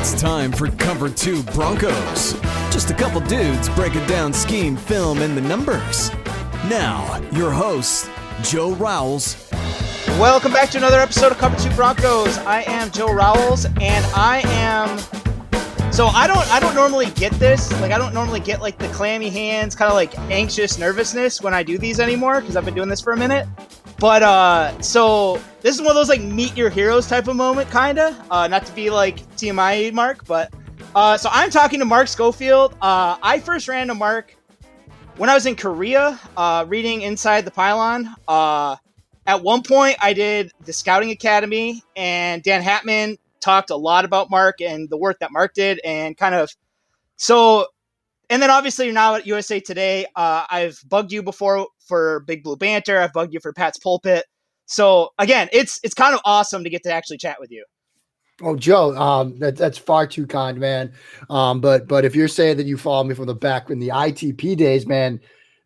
It's time for Cover 2 Broncos. Just a couple dudes breaking down scheme, film, and the numbers. Now, your host, Joe Rowles. Welcome back to another episode of Cover 2 Broncos. I am Joe Rowles, and I am. So I don't I don't normally get this. Like I don't normally get like the clammy hands, kind of like anxious nervousness when I do these anymore because I've been doing this for a minute. But uh, so this is one of those like meet your heroes type of moment, kinda. Uh, not to be like TMI Mark, but uh, so I'm talking to Mark Schofield. Uh, I first ran to Mark when I was in Korea, uh, reading Inside the Pylon. Uh, at one point, I did the Scouting Academy, and Dan Hatman talked a lot about Mark and the work that Mark did, and kind of so. And then obviously you're now at USA Today. Uh, I've bugged you before for Big Blue Banter. I've bugged you for Pat's Pulpit. So again, it's it's kind of awesome to get to actually chat with you. Oh, Joe, um, that, that's far too kind, man. Um, but but if you're saying that you follow me from the back in the ITP days, man,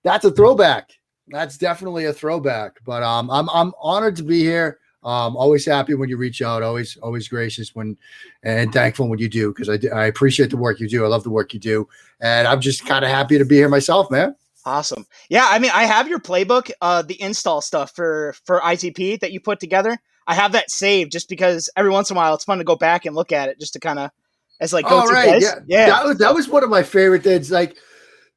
that's a throwback. That's definitely a throwback. But um, I'm I'm honored to be here. Um, always happy when you reach out. Always always gracious when and thankful when you do because I I appreciate the work you do. I love the work you do, and I'm just kind of happy to be here myself, man. Awesome. Yeah, I mean, I have your playbook, uh, the install stuff for for ITP that you put together. I have that saved just because every once in a while it's fun to go back and look at it just to kind of as like go right, yeah, yeah. That was that was one of my favorite things. Like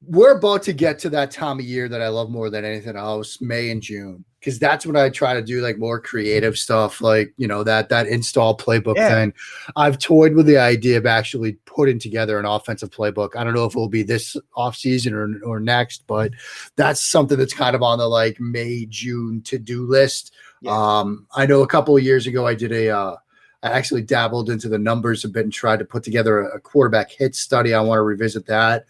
we're about to get to that time of year that I love more than anything else, May and June, because that's when I try to do like more creative stuff, like you know that that install playbook Yeah. thing. I've toyed with the idea of actually putting together an offensive playbook. I don't know if it will be this off season or or next, but that's something that's kind of on the like May June to do list. Yeah. Um, I know a couple of years ago I did a. Uh, I actually dabbled into the numbers a bit and tried to put together a, a quarterback hit study. I want to revisit that.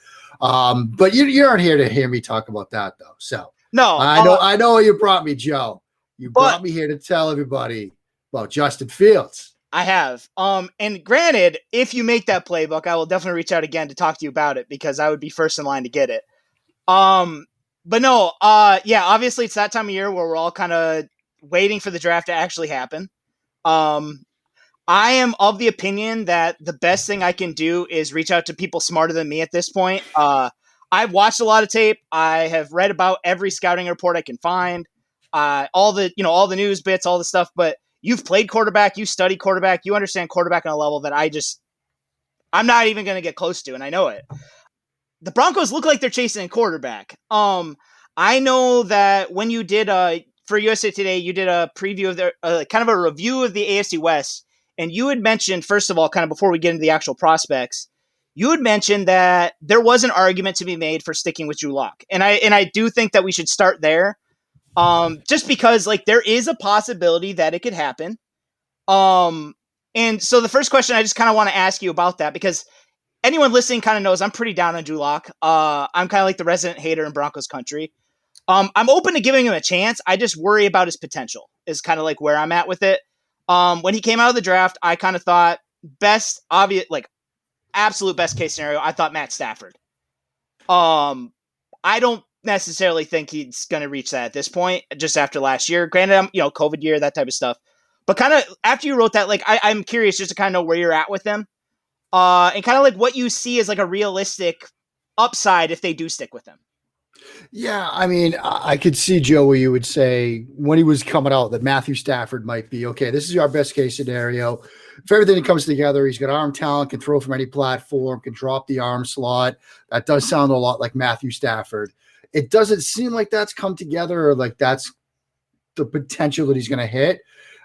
Um, but you, you aren't here to hear me talk about that though. So no, I know uh, I know you brought me, Joe. You But- brought me here to tell everybody about Justin Fields. I have. Um, and granted, if you make that playbook, I will definitely reach out again to talk to you about it because I would be first in line to get it. Um, but no, uh, yeah, obviously it's that time of year where we're all kind of waiting for the draft to actually happen. Um, I am of the opinion that the best thing I can do is reach out to people smarter than me at this point. Uh, I've watched a lot of tape. I have read about every scouting report I can find, uh, all the you know all the news bits, all the stuff. But you've played quarterback, you study quarterback, you understand quarterback on a level that I just I'm not even going to get close to, and I know it. The Broncos look like they're chasing a quarterback. Um, I know that when you did uh for USA Today, you did a preview of their uh, kind of a review of the AFC West, and you had mentioned first of all, kind of before we get into the actual prospects, you had mentioned that there was an argument to be made for sticking with Drew Lock, and I and I do think that we should start there, um, just because like there is a possibility that it could happen, um, and so the first question I just kind of want to ask you about that because anyone listening kind of knows I'm pretty down on Drew Lock. Uh, I'm kind of like the resident hater in Broncos country. Um, I'm open to giving him a chance. I just worry about his potential. Is kind of like where I'm at with it. Um, when he came out of the draft, I kind of thought best obvious, like absolute best case scenario. I thought Matt Stafford. Um, I don't necessarily think he's going to reach that at this point. Just after last year, granted, I'm you know COVID year, that type of stuff. But kind of after you wrote that, like I, I'm curious just to kind of know where you're at with him, uh, and kind of like what you see as like a realistic upside if they do stick with him. Yeah, I mean, I could see Joe where you would say when he was coming out that Matthew Stafford might be okay. This is our best case scenario. If everything comes together, he's got arm talent, can throw from any platform, can drop the arm slot. That does sound a lot like Matthew Stafford. It doesn't seem like that's come together or like that's the potential that he's going to hit.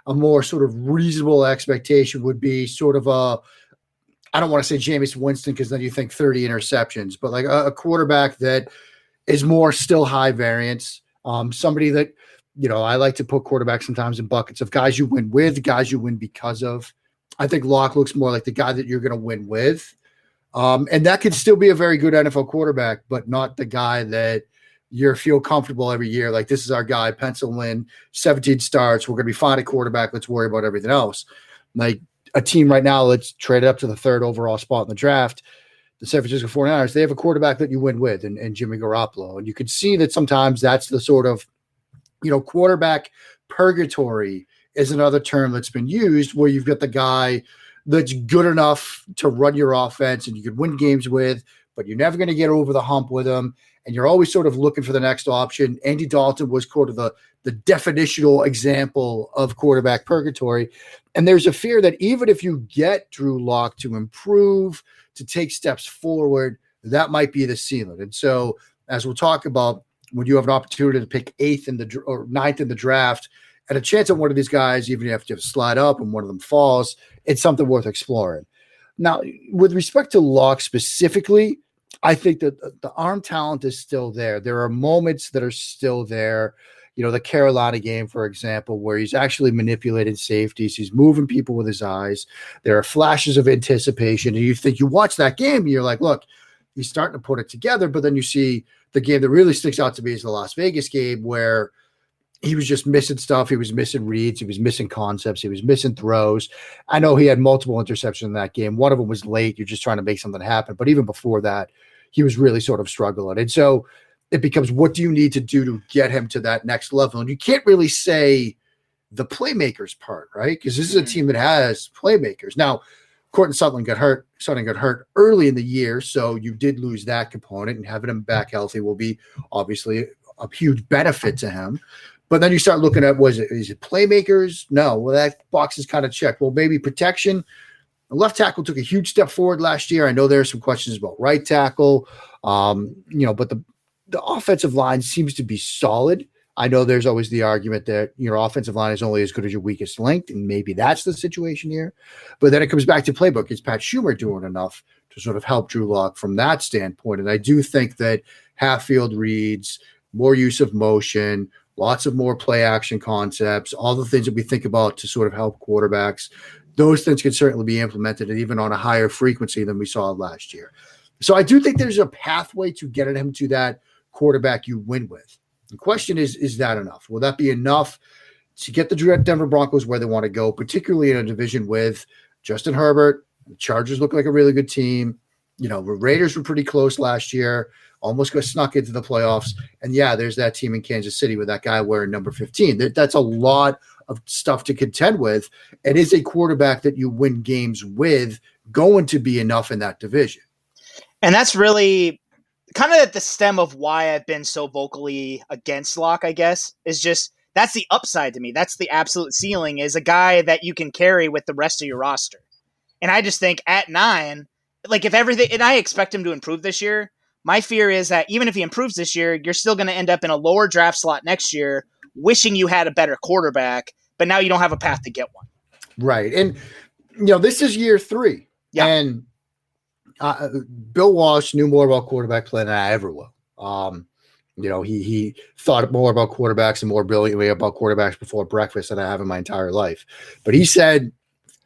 A more sort of reasonable expectation would be sort of a I don't want to say Jameis Winston because then you think 30 interceptions, but like a, a quarterback that is more still high variance. Um, somebody that, you know, I like to put quarterbacks sometimes in buckets of guys you win with, guys you win because of. I think Lock looks more like the guy that you're going to win with. Um, and that could still be a very good NFL quarterback, but not the guy that you feel comfortable every year. Like, this is our guy, pencil in 17 starts. We're going to be fine at quarterback. Let's worry about everything else. Like a team right now, let's trade up to the third overall spot in the draft the San Francisco 49ers, they have a quarterback that you win with and, and Jimmy Garoppolo. And you could see that sometimes that's the sort of, you know, quarterback purgatory is another term that's been used where you've got the guy that's good enough to run your offense and you could win games with, but you're never going to get over the hump with them. And you're always sort of looking for the next option. Andy Dalton was sort of the, the definitional example of quarterback purgatory. And there's a fear that even if you get Drew Lock to improve, to take steps forward, that might be the ceiling. And so, as we'll talk about, when you have an opportunity to pick eighth in the or ninth in the draft, and a chance on one of these guys, even if you have to slide up and one of them falls, it's something worth exploring. Now, with respect to Lock specifically, I think that the arm talent is still there. There are moments that are still there. You know, the Carolina game, for example, where he's actually manipulating safeties, he's moving people with his eyes. There are flashes of anticipation. And you think you watch that game, you're like, look, he's starting to put it together. But then you see the game that really sticks out to me is the Las Vegas game where he was just missing stuff. He was missing reads. He was missing concepts. He was missing throws. I know he had multiple interceptions in that game. One of them was late. You're just trying to make something happen. But even before that, he was really sort of struggling. And so it becomes what do you need to do to get him to that next level? And you can't really say the playmakers part, right? Because this is a mm-hmm. team that has playmakers. Now, Courtland Sutton got hurt. Sutton got hurt early in the year, so you did lose that component, and having him back healthy will be obviously a huge benefit to him. But then you start looking at was it is it playmakers? No, well that box is kind of checked. Well, maybe protection. The left tackle took a huge step forward last year. I know there are some questions about right tackle, um, you know, but the the offensive line seems to be solid. I know there's always the argument that your offensive line is only as good as your weakest link, and maybe that's the situation here. But then it comes back to playbook. Is Pat Shurmur doing enough to sort of help Drew Lock from that standpoint? And I do think that half field reads, more use of motion, lots of more play action concepts, all the things that we think about to sort of help quarterbacks. Those things can certainly be implemented and even on a higher frequency than we saw last year. So I do think there's a pathway to getting him to that quarterback you win with. The question is, is that enough? Will that be enough to get the Denver Broncos where they want to go, particularly in a division with Justin Herbert? The Chargers look like a really good team. You know, the Raiders were pretty close last year almost got snuck into the playoffs. And yeah, there's that team in Kansas City with that guy wearing number 15. That's a lot of stuff to contend with. And is a quarterback that you win games with going to be enough in that division? And that's really kind of at the stem of why I've been so vocally against Lock, I guess, is just that's the upside to me. That's the absolute ceiling is a guy that you can carry with the rest of your roster. And I just think at nine, like if everything, and I expect him to improve this year, my fear is that even if he improves this year, you're still going to end up in a lower draft slot next year, wishing you had a better quarterback, but now you don't have a path to get one. Right. And, you know, this is year three. Yeah. And uh, Bill Walsh knew more about quarterback play than I ever will. Um, you know, he he thought more about quarterbacks and more brilliantly about quarterbacks before breakfast than I have in my entire life. But he said,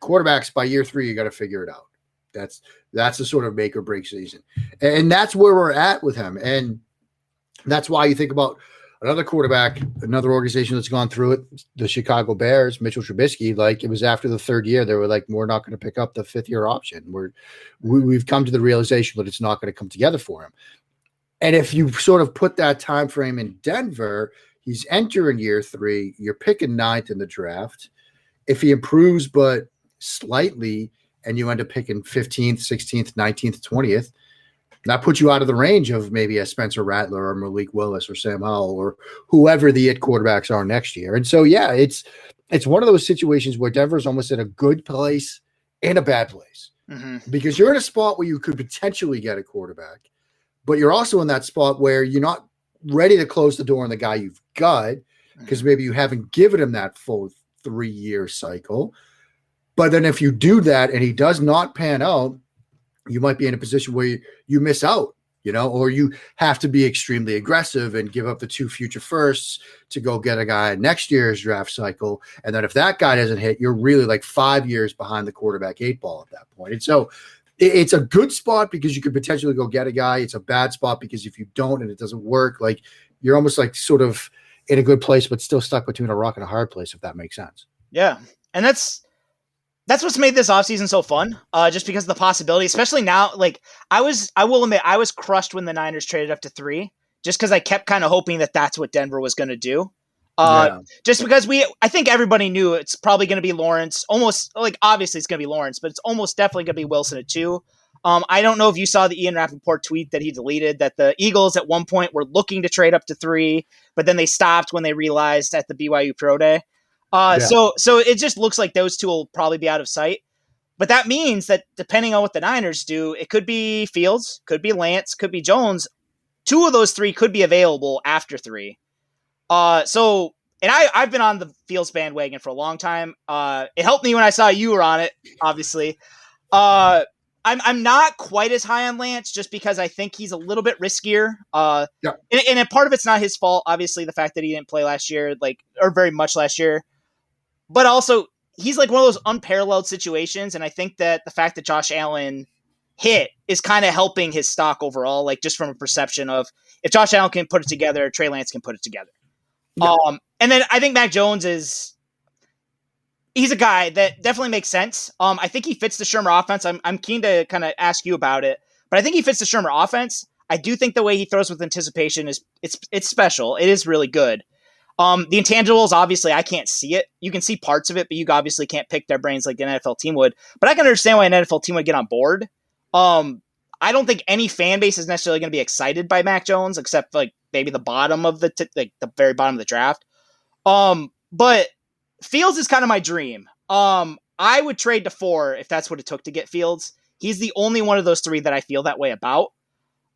quarterbacks by year three, you got to figure it out. That's that's the sort of make or break season, and that's where we're at with him. And that's why you think about another quarterback, another organization that's gone through it, the Chicago Bears, Mitchell Trubisky. Like it was after the third year, they were like, "We're not going to pick up the fifth year option. We're we, we have come to the realization that it's not going to come together for him." And if you sort of put that time frame in Denver, he's entering year three. You're picking ninth in the draft. If he improves, but slightly, and you end up picking 15th, 16th, 19th, 20th, that puts you out of the range of maybe a Spencer Rattler or Malik Willis or Sam Howell or whoever the it quarterbacks are next year. And so, yeah, it's it's one of those situations where Denver's almost in a good place and a bad place mm-hmm. because you're in a spot where you could potentially get a quarterback, but you're also in that spot where you're not ready to close the door on the guy you've got because mm-hmm. maybe you haven't given him that full three year cycle. But then if you do that and he does not pan out, you might be in a position where you, you miss out, you know, or you have to be extremely aggressive and give up the two future firsts to go get a guy next year's draft cycle. And then if that guy doesn't hit, you're really like five years behind the quarterback eight ball at that point. And so it's a good spot because you could potentially go get a guy. It's a bad spot because if you don't and it doesn't work, like you're almost like sort of in a good place, but still stuck between a rock and a hard place, if that makes sense. Yeah. And that's that's what's made this offseason so fun. Uh, just because of the possibility, especially now. Like I was, I will admit, I was crushed when the Niners traded up to three, just because I kept kind of hoping that that's what Denver was going to do. Uh, yeah. Just because we, I think everybody knew it's probably going to be Lawrence. Almost like obviously it's going to be Lawrence, but it's almost definitely going to be Wilson at two. Um, I don't know if you saw the Ian Rapoport tweet that he deleted that the Eagles at one point were looking to trade up to three, but then they stopped when they realized at the BYU Pro Day. Uh, yeah. So so it just looks like those two will probably be out of sight. But that means that depending on what the Niners do, it could be Fields, could be Lance, could be Jones. Two of those three could be available after three. Uh, so and I I've been on the Fields bandwagon for a long time. Uh, it helped me when I saw you were on it, obviously. Uh, I'm I'm not quite as high on Lance just because I think he's a little bit riskier. Uh, yeah. and, and a part of it's not his fault. Obviously, the fact that he didn't play last year, like or very much last year, but also he's like one of those unparalleled situations. And I think that the fact that Josh Allen hit is kind of helping his stock overall, like just from a perception of if Josh Allen can put it together, Trey Lance can put it together. Yeah. Um, and then I think Mac Jones is he's a guy that definitely makes sense. Um, I think he fits the Shurmur offense. I'm I'm keen to kind of ask you about it, but I think he fits the Shurmur offense. I do think the way he throws with anticipation is it's it's special. It is really good. Um, the intangibles, obviously, I can't see it. You can see parts of it, but you obviously can't pick their brains like an NFL team would. But I can understand why an NFL team would get on board. Um, I don't think any fan base is necessarily going to be excited by Mac Jones, except like maybe the bottom of the t- like the very bottom of the draft. Um, but Fields is kind of my dream. Um, I would trade to four if that's what it took to get Fields. He's the only one of those three that I feel that way about.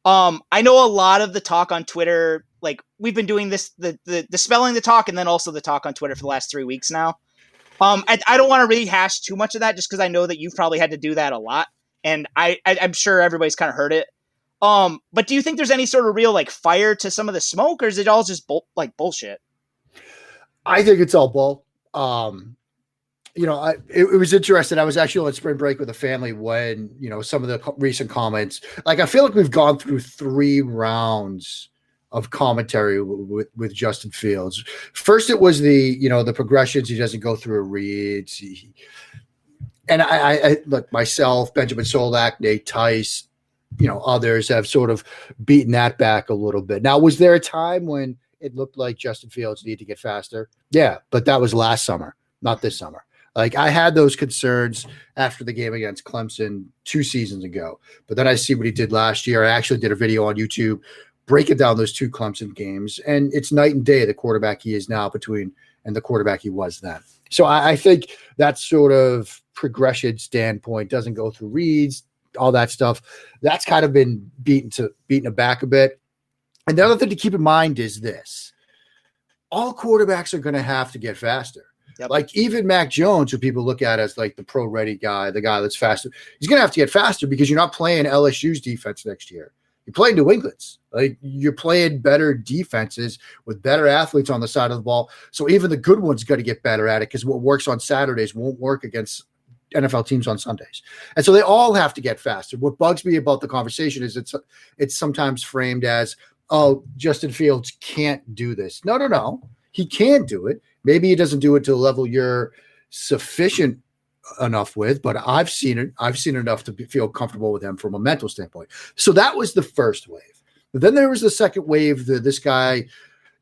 Um, I know a lot of the talk on Twitter, like we've been doing this, the, the, the spelling the talk and then also the talk on Twitter for the last three weeks now. Um, I, I don't want to rehash too much of that just because I know that you've probably had to do that a lot, and I, I am sure everybody's kind of heard it. Um, but do you think there's any sort of real like fire to some of the smoke, or is it all just bull- like bullshit? I think it's all bull um, you know, I, it, it, was interesting. I was actually on spring break with a family when, you know, some of the co- recent comments, like I feel like we've gone through three rounds of commentary with, with Justin Fields. First, it was the, you know, the progressions. He doesn't go through a reads. He, and I, I, look, myself, Benjamin Solak, Nate Tice, you know, others have sort of beaten that back a little bit. Now, was there a time when it looked like Justin Fields needed to get faster. Yeah, but that was last summer, not this summer. Like I had those concerns after the game against Clemson two seasons ago, but then I see what he did last year. I actually did a video on YouTube breaking down those two Clemson games, and it's night and day the quarterback he is now between and the quarterback he was then. So I, I think that sort of progression standpoint doesn't go through reads, all that stuff. That's kind of been beaten to beaten back a bit. And the other thing to keep in mind is this all quarterbacks are going to have to get faster. Yep. Like even Mac Jones, who people look at as like the pro ready guy, the guy that's faster, he's going to have to get faster because you're not playing LSU's defense next year. You're playing New England's. Like you're playing better defenses with better athletes on the side of the ball. So even the good ones got to get better at it because what works on Saturdays won't work against NFL teams on Sundays. And so they all have to get faster. What bugs me about the conversation is it's it's sometimes framed as oh, Justin Fields can't do this. No, no, no. He can do it. Maybe he doesn't do it to a level you're sufficient enough with, but I've seen it. I've seen enough to be, feel comfortable with him from a mental standpoint. So that was the first wave. But then there was the second wave. The, this guy,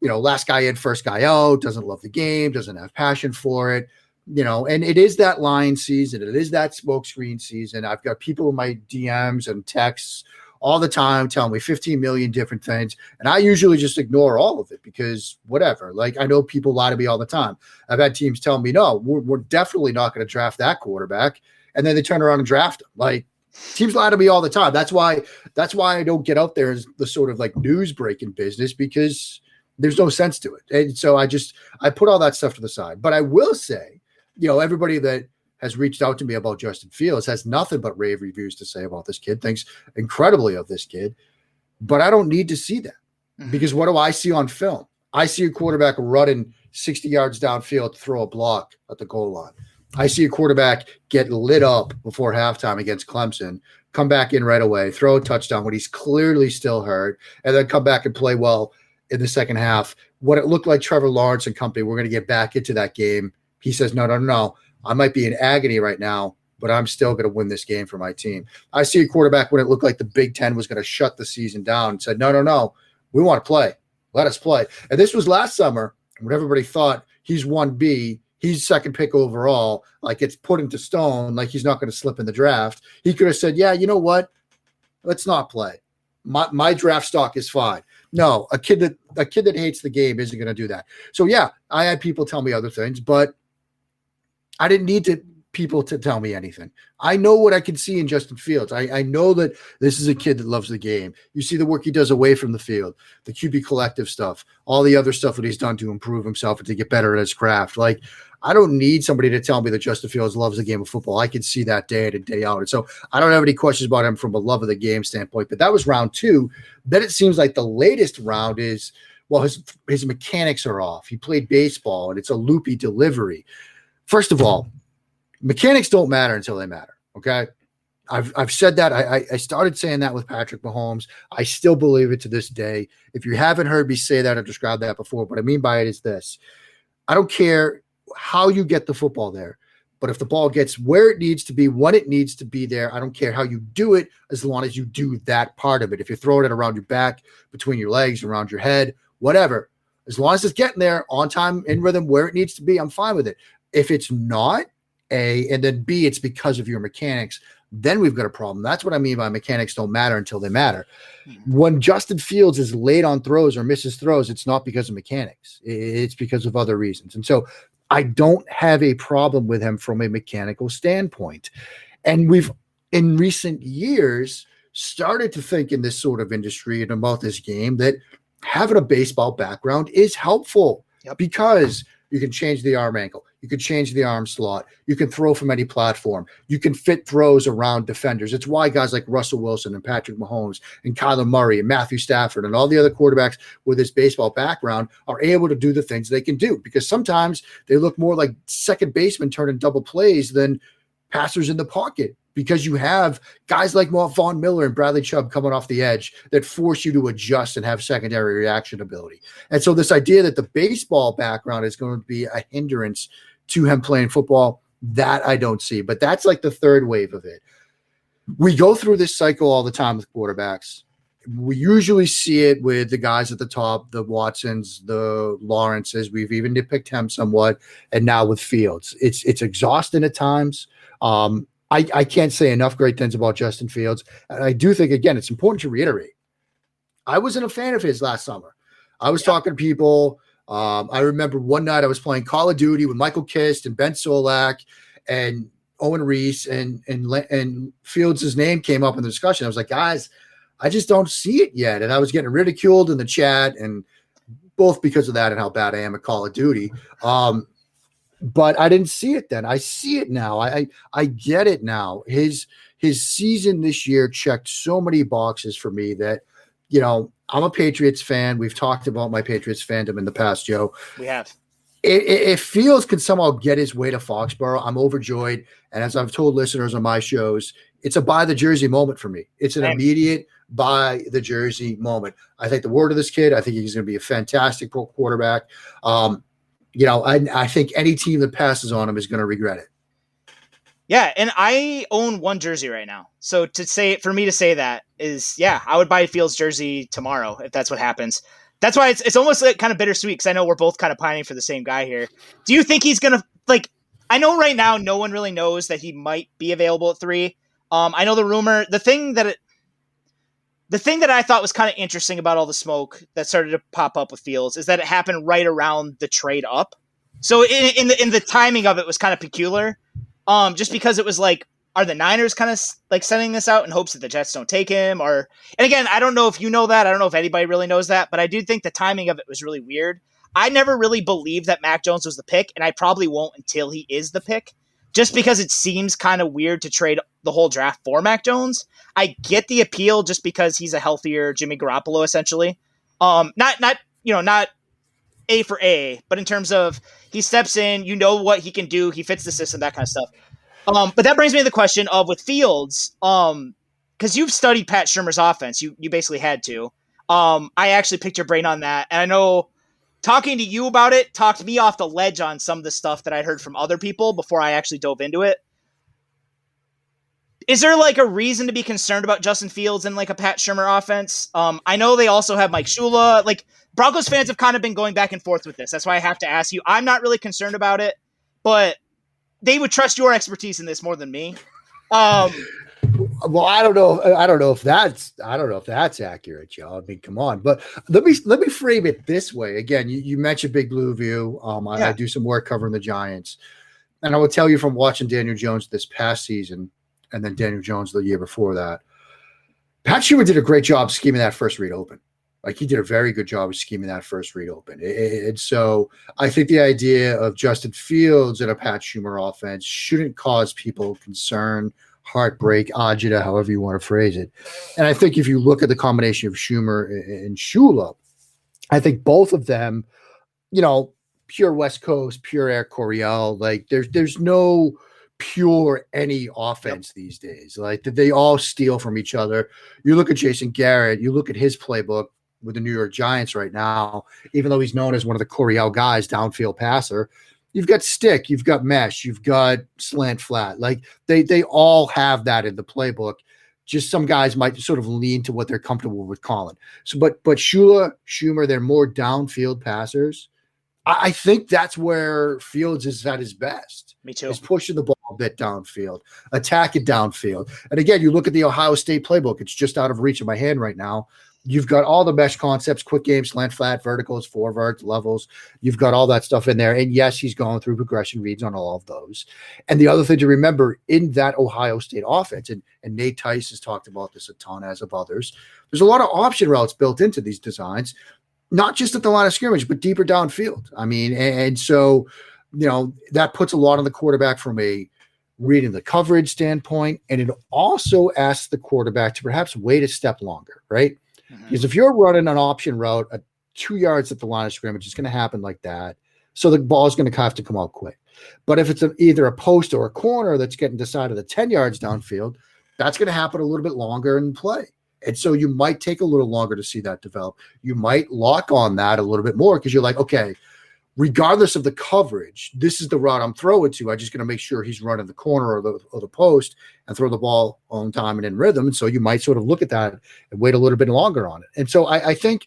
you know, last guy in, first guy out, doesn't love the game, doesn't have passion for it. You know, and it is that line season. It is that smokescreen season. I've got people in my DMs and texts all the time telling me 15 million different things. And I usually just ignore all of it because whatever. Like I know people lie to me all the time. I've had teams tell me, no, we're, we're definitely not going to draft that quarterback. And then they turn around and draft him. Like teams lie to me all the time. That's why that's why I don't get out there as the sort of like news breaking business because there's no sense to it. And so I just I put all that stuff to the side. But I will say, you know, everybody that has reached out to me about Justin Fields, has nothing but rave reviews to say about this kid, thinks incredibly of this kid. But I don't need to see that mm-hmm. because what do I see on film? I see a quarterback running 60 yards downfield to throw a block at the goal line. I see a quarterback get lit up before halftime against Clemson, come back in right away, throw a touchdown when he's clearly still hurt, and then come back and play well in the second half. What it looked like Trevor Lawrence and company, we're going to get back into that game. He says, no, no, no, no. I might be in agony right now, but I'm still going to win this game for my team. I see a quarterback when it looked like the Big Ten was going to shut the season down and said, no, no, no, we want to play. Let us play. And this was last summer. When everybody thought he's 1B, he's second pick overall, like it's put into stone, like he's not going to slip in the draft. He could have said, Yeah, you know what? Let's not play. My, my draft stock is fine. No, a kid that a kid that hates the game isn't going to do that. So yeah, I had people tell me other things, but I didn't need to people to tell me anything. I know what I can see in Justin Fields. I, I know that this is a kid that loves the game. You see the work he does away from the field, the QB collective stuff, all the other stuff that he's done to improve himself and to get better at his craft. Like, I don't need somebody to tell me that Justin Fields loves the game of football. I can see that day in and day out. And so I don't have any questions about him from a love of the game standpoint. But that was round two. Then it seems like the latest round is well, his his mechanics are off. He played baseball and it's a loopy delivery. First of all, mechanics don't matter until they matter. Okay. I've, I've said that. I, I started saying that with Patrick Mahomes. I still believe it to this day. If you haven't heard me say that or describe that before, what I mean by it is this I don't care how you get the football there, but if the ball gets where it needs to be, when it needs to be there, I don't care how you do it, as long as you do that part of it. If you're throwing it around your back, between your legs, around your head, whatever, as long as it's getting there on time, in rhythm, where it needs to be, I'm fine with it. If it's not, a, and then B, it's because of your mechanics, then we've got a problem. That's what I mean by mechanics don't matter until they matter. Hmm. When Justin Fields is late on throws or misses throws, it's not because of mechanics, it's because of other reasons. And so I don't have a problem with him from a mechanical standpoint. And we've, in recent years, started to think in this sort of industry and about this game that having a baseball background is helpful yep. because you can change the arm angle. You can change the arm slot. You can throw from any platform. You can fit throws around defenders. It's why guys like Russell Wilson and Patrick Mahomes and Kyler Murray and Matthew Stafford and all the other quarterbacks with this baseball background are able to do the things they can do because sometimes they look more like second baseman turning double plays than passers in the pocket because you have guys like Von Miller and Bradley Chubb coming off the edge that force you to adjust and have secondary reaction ability. And so, this idea that the baseball background is going to be a hindrance to him playing football, that I don't see. But that's like the third wave of it. We go through this cycle all the time with quarterbacks. We usually see it with the guys at the top, the Watsons, the Lawrences. We've even depicted him somewhat, and now with Fields, it's it's exhausting at times. Um, I, I can't say enough great things about Justin Fields. And I do think, again, it's important to reiterate. I wasn't a fan of his last summer. I was yeah. talking to people. Um, I remember one night I was playing Call of Duty with Michael Kist and Ben Solak and Owen Reese and and and Fields' name came up in the discussion. I was like, guys, I just don't see it yet. And I was getting ridiculed in the chat, and both because of that and how bad I am at Call of Duty. Um, but I didn't see it then. I see it now. I, I I get it now. His his season this year checked so many boxes for me that you know I'm a Patriots fan. We've talked about my Patriots fandom in the past, Joe. We have. It if Fields can somehow get his way to Foxborough, I'm overjoyed. And as I've told listeners on my shows, it's a buy the jersey moment for me. It's an immediate buy the jersey moment. I think the word of this kid. I think he's going to be a fantastic quarterback. Um, you know, I, I think any team that passes on him is going to regret it. Yeah, and I own one jersey right now. So to say for me to say that is yeah, I would buy Fields jersey tomorrow if that's what happens. That's why it's it's almost like kind of bittersweet because I know we're both kind of pining for the same guy here. Do you think he's gonna like? I know right now no one really knows that he might be available at three. Um, I know the rumor. The thing that it, the thing that I thought was kind of interesting about all the smoke that started to pop up with Fields is that it happened right around the trade up. So in, in the in the timing of it was kind of peculiar, um, just because it was like, are the Niners kind of like sending this out in hopes that the Jets don't take him? Or and again, I don't know if you know that. I don't know if anybody really knows that, but I do think the timing of it was really weird. I never really believed that Mac Jones was the pick, and I probably won't until he is the pick just because it seems kind of weird to trade the whole draft for Mac Jones. I get the appeal just because he's a healthier Jimmy Garoppolo, essentially. Um, not not you know not A for A, but in terms of he steps in, you know what he can do, he fits the system, that kind of stuff. Um, but that brings me to the question of with Fields, um, because you've studied Pat Shurmur's offense, you you basically had to. Um, I actually picked your brain on that, and I know talking to you about it talked me off the ledge on some of the stuff that I'd heard from other people before I actually dove into it. Is there like a reason to be concerned about Justin Fields and like a Pat Shurmur offense? Um, I know they also have Mike Shula. Like Broncos fans have kind of been going back and forth with this. That's why I have to ask you. I'm not really concerned about it, but they would trust your expertise in this more than me. Um, well, I don't know. I don't know if that's. I don't know if that's accurate, Joe. I mean, come on. But let me let me frame it this way. Again, you, you mentioned Big Blue View. Um, I, yeah. I do some work covering the Giants, and I will tell you from watching Daniel Jones this past season, and then Daniel Jones the year before that, Pat Shurmur did a great job scheming that first read open. Like he did a very good job of scheming that first read open. And so I think the idea of Justin Fields in a Pat Shurmur offense shouldn't cause people concern, heartbreak, agita, however you want to phrase it. And I think if you look at the combination of Shurmur and Shula, I think both of them, you know, pure West Coast, pure Air Coryell, like there's there's no pure any offense yep. these days. Like they all steal from each other. You look at Jason Garrett, you look at his playbook with the New York Giants right now, even though he's known as one of the Coryell guys, downfield passer. You've got stick, you've got mesh, you've got slant flat. Like they they all have that in the playbook. Just some guys might sort of lean to what they're comfortable with calling. So, but but Shula, Shurmur, they're more downfield passers. I, I think that's where Fields is at his best. Me too. Is pushing the ball a bit downfield, attack it downfield. And again, you look at the Ohio State playbook; it's just out of reach of my hand right now. You've got all the mesh concepts, quick game, slant flat, verticals, forwards, levels. You've got all that stuff in there. And yes, he's going through progression reads on all of those. And the other thing to remember in that Ohio State offense, and, and Nate Tice has talked about this a ton, as of others, there's a lot of option routes built into these designs, not just at the line of scrimmage, but deeper downfield. I mean, and, and so, you know, that puts a lot on the quarterback from a reading the coverage standpoint. And it also asks the quarterback to perhaps wait a step longer, right? Mm-hmm. Because if you're running an option route at two yards at the line of scrimmage, it's going to happen like that. So the ball is going to have to come out quick. But if it's a, either a post or a corner that's getting decided at 10 yards downfield, that's going to happen a little bit longer in play. And so you might take a little longer to see that develop. You might lock on that a little bit more because you're like, okay, regardless of the coverage, this is the route I'm throwing to. I'm just going to make sure he's running the corner or the, or the post and throw the ball on time and in rhythm. And so you might sort of look at that and wait a little bit longer on it. And so I, I think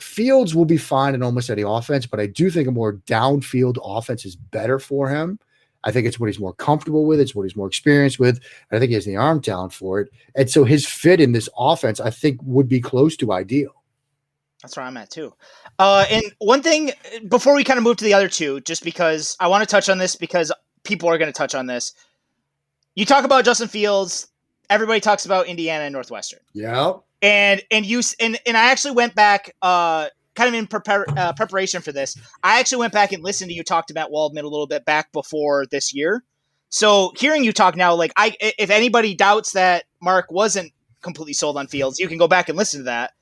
Fields will be fine in almost any offense, but I do think a more downfield offense is better for him. I think it's what he's more comfortable with. It's what he's more experienced with. I think he has the arm talent for it. And so his fit in this offense, I think, would be close to ideal. That's where I'm at too. Uh, and one thing before we kind of move to the other two, just because I want to touch on this because people are going to touch on this. You talk about Justin Fields. Everybody talks about Indiana and Northwestern. Yeah. And and you and and I actually went back, uh, kind of in uh, preparation for this. I actually went back and listened to you talk to Matt Waldman a little bit back before this year. So hearing you talk now, like I, if anybody doubts that Mark wasn't completely sold on Fields, you can go back and listen to that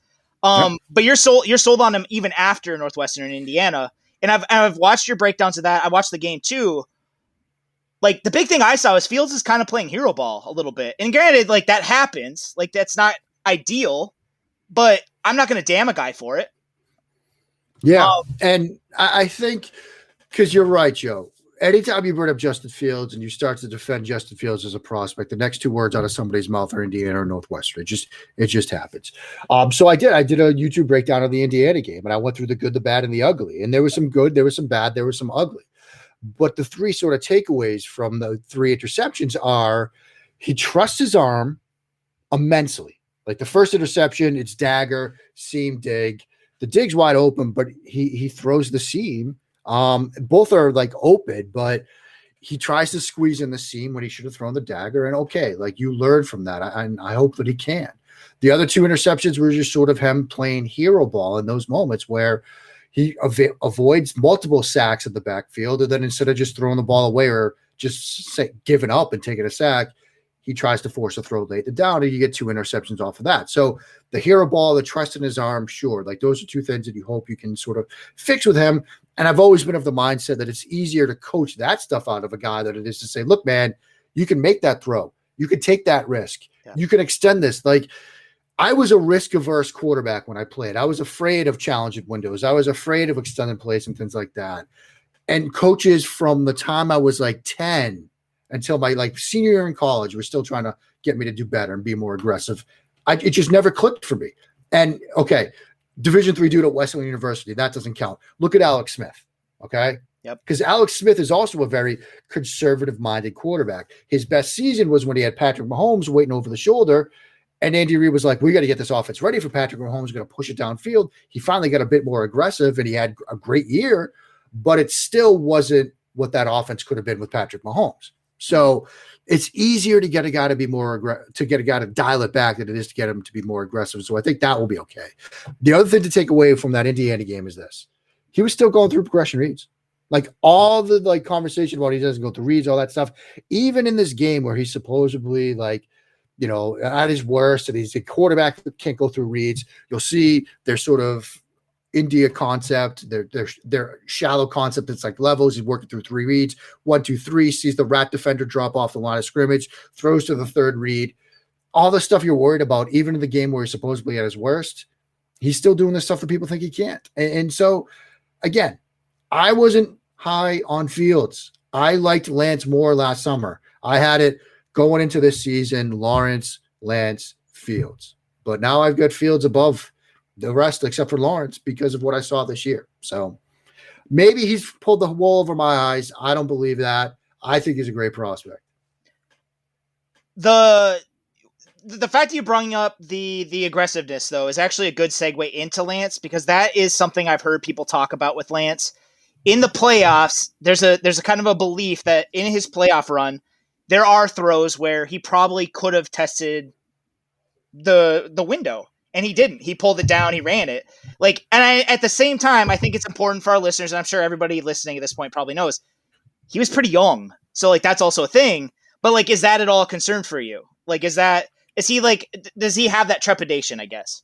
um, yep. but you're sold you're sold on him even after Northwestern and Indiana. And I've I've watched your breakdowns of that. I watched the game too. Like the big thing I saw is Fields is kind of playing hero ball a little bit. And granted, like that happens. Like that's not ideal, but I'm not going to damn a guy for it. Yeah, um, and I think because you're right, Joe anytime you bring up Justin Fields and you start to defend Justin Fields as a prospect, the next two words out of somebody's mouth are Indiana or Northwestern. It just it just happens. Um, so I did. I did a YouTube breakdown of the Indiana game, and I went through the good, the bad, and the ugly. And there was some good, there was some bad, there was some ugly. But the three sort of takeaways from the three interceptions are he trusts his arm immensely. Like the first interception, it's dagger, seam dig. The dig's wide open, but he he throws the seam um, both are like open, but he tries to squeeze in the seam when he should have thrown the dagger. And okay, like you learn from that. I, I hope that he can. The other two interceptions were just sort of him playing hero ball in those moments where he av- avoids multiple sacks in the backfield. And then instead of just throwing the ball away or just say, giving up and taking a sack, he tries to force a throw late down, and you get two interceptions off of that. So the hero ball, the trust in his arm, sure, like those are two things that you hope you can sort of fix with him. And I've always been of the mindset that it's easier to coach that stuff out of a guy than it is to say, look, man, you can make that throw. You can take that risk. Yeah. You can extend this. Like I was a risk averse quarterback when I played. I was afraid of challenging windows. I was afraid of extended plays and things like that. And coaches from the time I was like 10 until my like senior year in college were still trying to get me to do better and be more aggressive. I, it just never clicked for me. And okay, Division three dude at Wesleyan University. That doesn't count. Look at Alex Smith. Okay. Yep. Because Alex Smith is also a very conservative minded quarterback. His best season was when he had Patrick Mahomes waiting over the shoulder. And Andy Reid was like, we got to get this offense ready for Patrick Mahomes, going to push it downfield. He finally got a bit more aggressive and he had a great year, but it still wasn't what that offense could have been with Patrick Mahomes. So it's easier to get a guy to be more to get a guy to dial it back than it is to get him to be more aggressive. So I think that will be okay. The other thing to take away from that Indiana game is this: he was still going through progression reads, like all the like conversation about he doesn't go through reads, all that stuff. Even in this game where he's supposedly like, you know, at his worst, and he's a quarterback that can't go through reads. You'll see there's sort of India concept, their their their shallow concept. It's like levels. He's working through three reads. One, two, three. Sees the rat defender drop off the line of scrimmage. Throws to the third read. All the stuff you're worried about, even in the game where he's supposedly at his worst, he's still doing the stuff that people think he can't. And, and so, again, I wasn't high on Fields. I liked Lance more last summer. I had it going into this season. Lawrence, Lance, Fields. But now I've got Fields above the rest except for Lawrence because of what I saw this year. So maybe he's pulled the wool over my eyes. I don't believe that. I think he's a great prospect. The the fact that you bring up the the aggressiveness though is actually a good segue into Lance because that is something I've heard people talk about with Lance. In the playoffs, there's a there's a kind of a belief that in his playoff run, there are throws where he probably could have tested the the window and he didn't. He pulled it down. He ran it. Like, and I, at the same time, I think it's important for our listeners, and I'm sure everybody listening at this point probably knows he was pretty young. So like that's also a thing. But like, is that at all a concern for you? Like, is that is he like does he have that trepidation? I guess.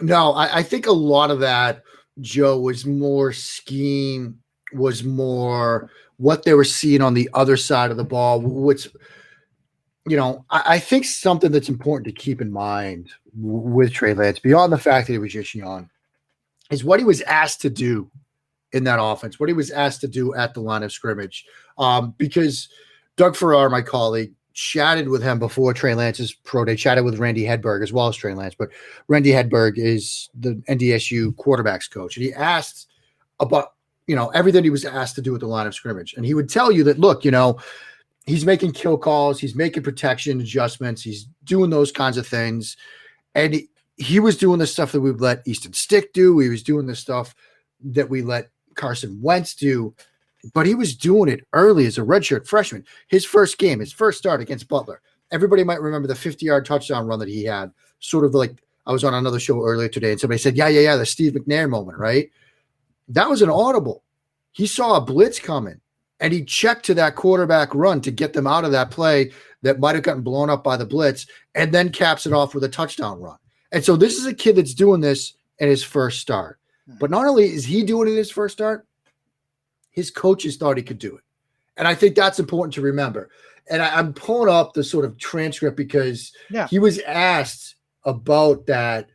No, I, I think a lot of that, Joe, was more scheme, was more what they were seeing on the other side of the ball, which you know, I, I, think something that's important to keep in mind with Trey Lance, beyond the fact that he was just young, is what he was asked to do in that offense, what he was asked to do at the line of scrimmage. Um, because Doug Farrar, my colleague, chatted with him before Trey Lance's pro day, chatted with Randy Hedberg as well as Trey Lance, but Randy Hedberg is the NDSU quarterbacks coach. And he asked about, you know, everything he was asked to do at the line of scrimmage. And he would tell you that, look, you know, he's making kill calls, he's making protection adjustments, he's doing those kinds of things. And he, was doing the stuff that we let Easton Stick do. He was doing the stuff that we let Carson Wentz do, but he was doing it early as a redshirt freshman. His first game, his first start against Butler. Everybody might remember the 50 yard touchdown run that he had, sort of like I was on another show earlier today, and somebody said, Yeah, yeah, yeah, the Steve McNair moment, right? That was an audible. He saw a blitz coming and he checked to that quarterback run to get them out of that play that might have gotten blown up by the blitz, and then caps it off with a touchdown run. And so this is a kid that's doing this in his first start. Hmm. But not only is he doing it in his first start, his coaches thought he could do it. And I think that's important to remember. And I, am pulling up the sort of transcript because yeah. he was asked about that,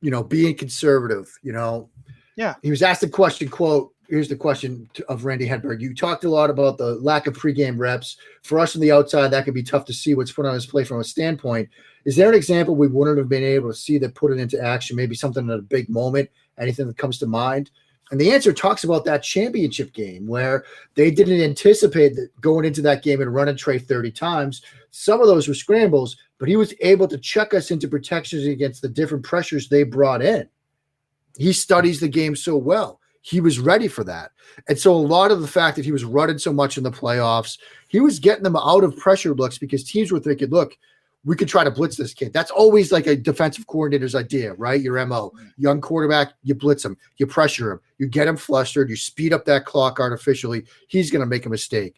you know, being conservative, you know. Yeah. He was asked the question, quote, here's the question of Randy Hedberg. You talked a lot about the lack of pregame reps. For us on the outside, that could be tough to see what's put on his play from a standpoint. Is there an example we wouldn't have been able to see that put it into action? Maybe something in a big moment, anything that comes to mind? And the answer talks about that championship game where they didn't anticipate that going into that game and running Trey 30 times. Some of those were scrambles, but he was able to check us into protections against the different pressures they brought in. He studies the game so well he was ready for that. And so a lot of the fact that he was running so much in the playoffs, he was getting them out of pressure looks because teams were thinking, look, we could try to blitz this kid. That's always like a defensive coordinator's idea, right? Your MO. Mm-hmm. Young quarterback, you blitz him, you pressure him, you get him flustered, you speed up that clock artificially. He's going to make a mistake.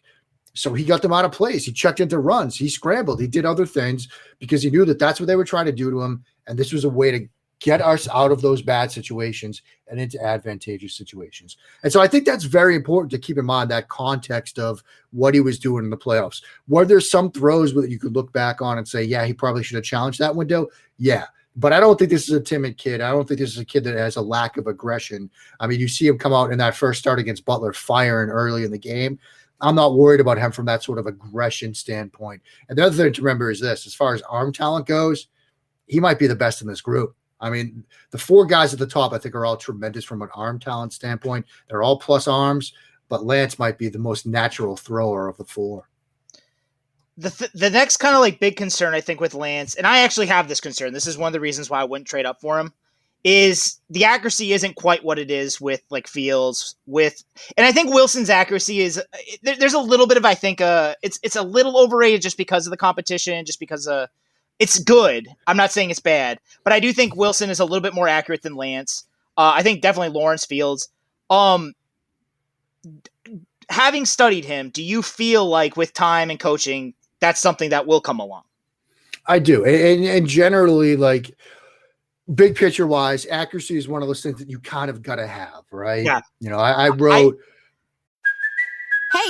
So he got them out of place. He checked into runs. He scrambled. He did other things because he knew that that's what they were trying to do to him. And this was a way to get us out of those bad situations and into advantageous situations. And so I think that's very important to keep in mind that context of what he was doing in the playoffs. Were there some throws that you could look back on and say, yeah, he probably should have challenged that window? Yeah. But I don't think this is a timid kid. I don't think this is a kid that has a lack of aggression. I mean, you see him come out in that first start against Butler firing early in the game. I'm not worried about him from that sort of aggression standpoint. And the other thing to remember is this as far as arm talent goes, he might be the best in this group. I mean, the four guys at the top, I think, are all tremendous from an arm talent standpoint. They're all plus arms, but Lance might be the most natural thrower of the four. The, th- the next kind of like big concern I think with Lance, and I actually have this concern. This is one of the reasons why I wouldn't trade up for him. Is the accuracy isn't quite what it is with like Fields with, and I think Wilson's accuracy is there, there's a little bit of I think uh it's it's a little overrated just because of the competition, just because uh it's good. I'm not saying it's bad, but I do think Wilson is a little bit more accurate than Lance. Uh, I think definitely Lawrence Fields. Um, having studied him, do you feel like with time and coaching, that's something that will come along? I do, and, and generally, like big picture wise, accuracy is one of those things that you kind of got to have, right? Yeah. You know, I, I wrote. I,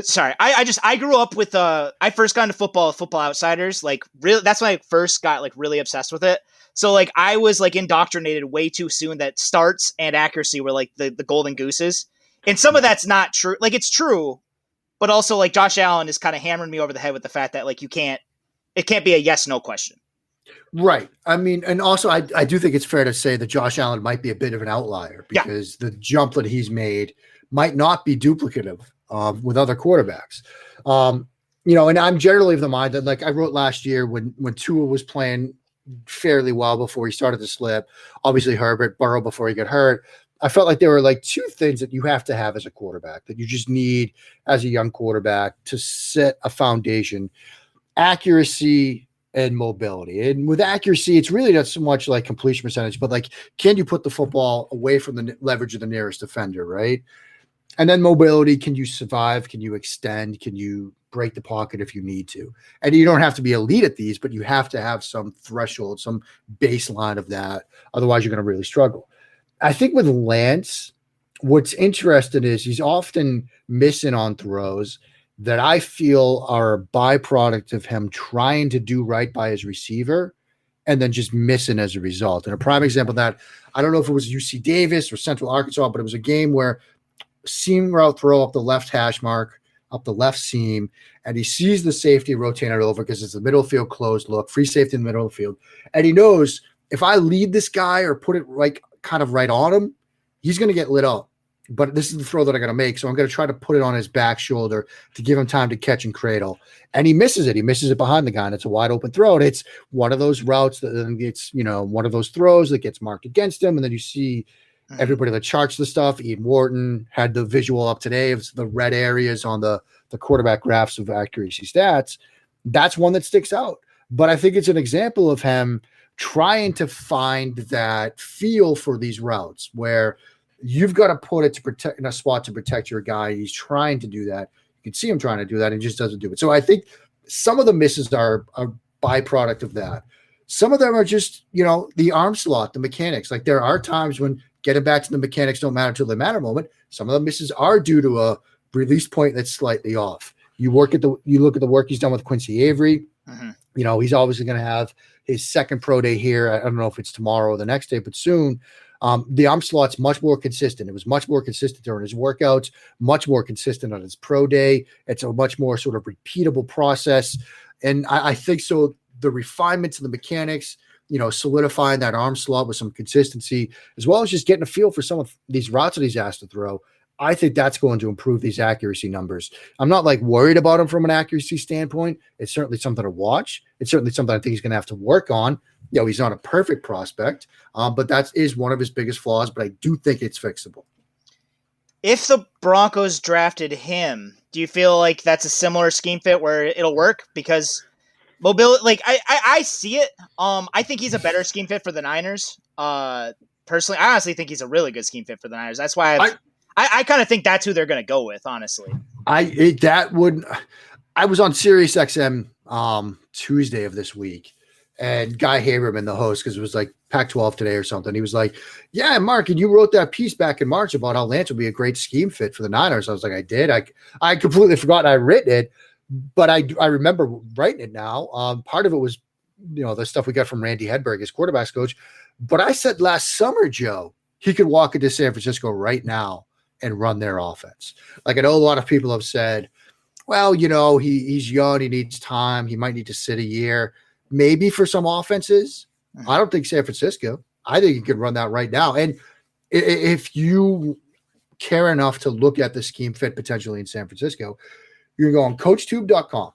sorry I, I just i grew up with uh i first got into football football outsiders like really that's when i first got like really obsessed with it so like i was like indoctrinated way too soon that starts and accuracy were like the, the golden gooses and some of that's not true like it's true but also like josh allen is kind of hammering me over the head with the fact that like you can't it can't be a yes no question Right. I mean, and also I, I do think it's fair to say that Josh Allen might be a bit of an outlier because yeah. the jump that he's made might not be duplicative uh, with other quarterbacks. Um, you know, and I'm generally of the mind that, like I wrote last year when when Tua was playing fairly well before he started to slip. Obviously, Herbert, Burrow before he got hurt. I felt like there were like two things that you have to have as a quarterback that you just need as a young quarterback to set a foundation: accuracy and mobility. And with accuracy, it's really not so much like completion percentage, but like can you put the football away from the leverage of the nearest defender, right? And then mobility can you survive? Can you extend? Can you break the pocket if you need to? And you don't have to be elite at these, but you have to have some threshold, some baseline of that. Otherwise, you're going to really struggle. I think with Lance, what's interesting is he's often missing on throws that I feel are a byproduct of him trying to do right by his receiver and then just missing as a result. And a prime example of that, I don't know if it was UC Davis or Central Arkansas, but it was a game where seam route throw up the left hash mark, up the left seam, and he sees the safety rotate it over because it's a middle field closed look, free safety in the middle of the field. And he knows if I lead this guy or put it right kind of right on him, he's going to get lit up. But this is the throw that I'm going to make. So I'm going to try to put it on his back shoulder to give him time to catch and cradle. And he misses it. He misses it behind the guy, and it's a wide open throw. And it's one of those routes that then gets, you know, one of those throws that gets marked against him. And then you see. Mm-hmm. Everybody that charts the stuff, Ian Wharton had the visual up today of the red areas on the, the quarterback graphs of accuracy stats. That's one that sticks out. But I think it's an example of him trying to find that feel for these routes where you've got to put it to protect in a spot to protect your guy. He's trying to do that. You can see him trying to do that and just doesn't do it. So I think some of the misses are a byproduct of that. Some of them are just, you know, the arm slot, the mechanics. Like there are times when getting back to the mechanics don't matter until they matter moment. Some of the misses are due to a release point that's slightly off. You work at the you look at the work he's done with Quincy Avery. Mm-hmm. You know, he's obviously going to have his second pro day here. I don't know if it's tomorrow or the next day, but soon. Um, the arm slot's much more consistent. It was much more consistent during his workouts, much more consistent on his pro day. It's a much more sort of repeatable process. And I, I think so. The refinements and the mechanics, you know, solidifying that arm slot with some consistency, as well as just getting a feel for some of these routes that he's asked to throw. I think that's going to improve these accuracy numbers. I'm not like worried about him from an accuracy standpoint. It's certainly something to watch. It's certainly something I think he's going to have to work on. You know, he's not a perfect prospect, um, but that is one of his biggest flaws. But I do think it's fixable. If the Broncos drafted him, do you feel like that's a similar scheme fit where it'll work? Because mobility like I, I, I see it. Um i think he's a better scheme fit for the niners. Uh personally i honestly think he's a really good scheme fit for the niners. That's why I've, i i, I kind of think that's who they're going to go with honestly. I it, that would i was on sirius xm um tuesday of this week and Guy Haberman, the host, because it was like Pac 12 today or something, he was like, Yeah, Mark, and you wrote that piece back in March about how Lance would be a great scheme fit for the Niners. I was like, I did. I, I completely forgot I written it, but I, I remember writing it now. Um, part of it was, you know, the stuff we got from Randy Hedberg, his quarterbacks coach. But I said last summer, Joe, he could walk into San Francisco right now and run their offense. Like I know a lot of people have said, well, you know, he, he's young, he needs time, he might need to sit a year maybe for some offenses. Mm-hmm. I don't think San Francisco. I think he could run that right now. And if you care enough to look at the scheme fit potentially in San Francisco, you can go on coachtube.com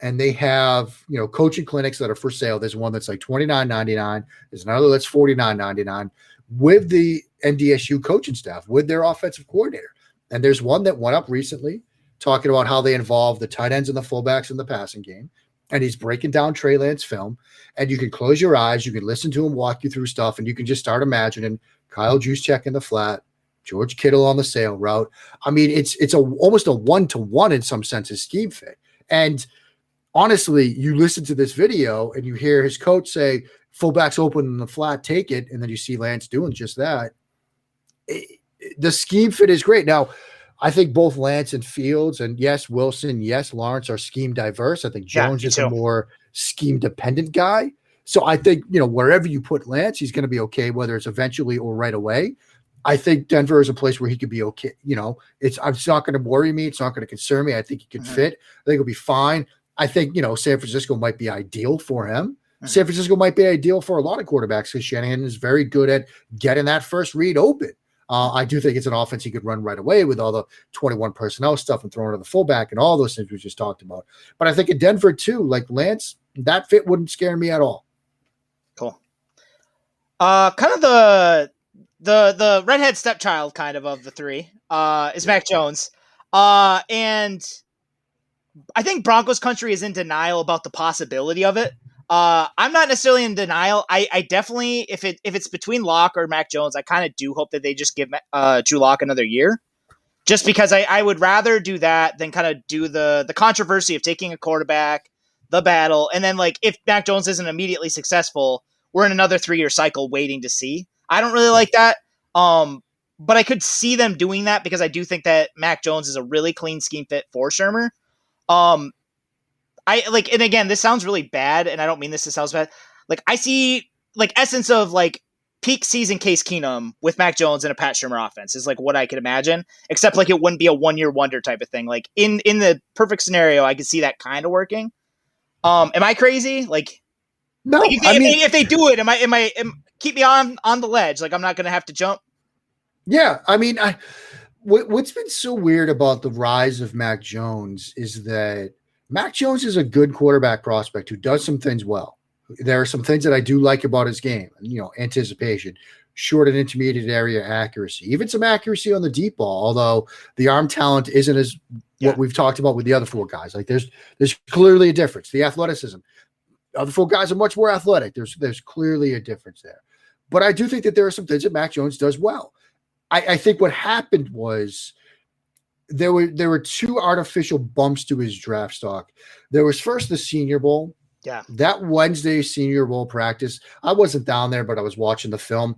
and they have, you know, coaching clinics that are for sale. There's one that's like $29.99. There's another that's $49.99 with the NDSU coaching staff, with their offensive coordinator. And there's one that went up recently talking about how they involve the tight ends and the fullbacks in the passing game and he's breaking down Trey Lance film. And you can close your eyes, you can listen to him walk you through stuff, and you can just start imagining Kyle Juszczyk in the flat, George Kittle on the sale route. I mean, it's it's a almost a one to one in some sense senses scheme fit. And honestly, you listen to this video and you hear his coach say, "Fullbacks open in the flat, take it," and then you see Lance doing just that. It, the scheme fit is great. Now, I think both Lance and Fields, and yes, Wilson, yes, Lawrence are scheme diverse. I think Jones yeah, is a more scheme dependent guy. So I think, you know, wherever you put Lance, he's going to be okay, whether it's eventually or right away. I think Denver is a place where he could be okay. You know, it's it's not going to worry me. It's not going to concern me. I think he could mm-hmm. fit. I think he'll be fine. I think, you know, San Francisco might be ideal for him. Mm-hmm. San Francisco might be ideal for a lot of quarterbacks because Shanahan is very good at getting that first read open. Uh, I do think it's an offense he could run right away with all the 21 personnel stuff and throwing to the fullback and all those things we just talked about. But I think in Denver too, like Lance, that fit wouldn't scare me at all. Cool. Uh, kind of the the the redhead stepchild kind of of the three uh, is Mac Jones. Uh, and I think Broncos country is in denial about the possibility of it. Uh, I'm not necessarily in denial. I, I definitely, if it if it's between Lock or Mac Jones, I kind of do hope that they just give uh, Drew Lock another year, just because I, I would rather do that than kind of do the the controversy of taking a quarterback, the battle, and then like if Mac Jones isn't immediately successful, we're in another three year cycle waiting to see. I don't really like that. Um, but I could see them doing that because I do think that Mac Jones is a really clean scheme fit for Shurmur. Um, I like, and again, this sounds really bad, and I don't mean this to sound bad. Like, I see like essence of like peak season Case Keenum with Mac Jones and a Pat Shurmur offense is like what I could imagine. Except like it wouldn't be a one year wonder type of thing. Like in in the perfect scenario, I could see that kind of working. Um, am I crazy? Like, no. Like if, they, I if, they, if they do it, am I am I am, keep me on on the ledge? Like I'm not gonna have to jump. Yeah, I mean, I what, what's been so weird about the rise of Mac Jones is that Mac Jones is a good quarterback prospect who does some things well. There are some things that I do like about his game, you know, anticipation, short and intermediate area accuracy, even some accuracy on the deep ball, although the arm talent isn't as yeah. what we've talked about with the other four guys. Like there's there's clearly a difference. The athleticism. Other four guys are much more athletic. There's there's clearly a difference there. But I do think that there are some things that Mac Jones does well. I, I think what happened was there were there were two artificial bumps to his draft stock. There was first the Senior Bowl. Yeah. That Wednesday Senior Bowl practice, I wasn't down there, but I was watching the film.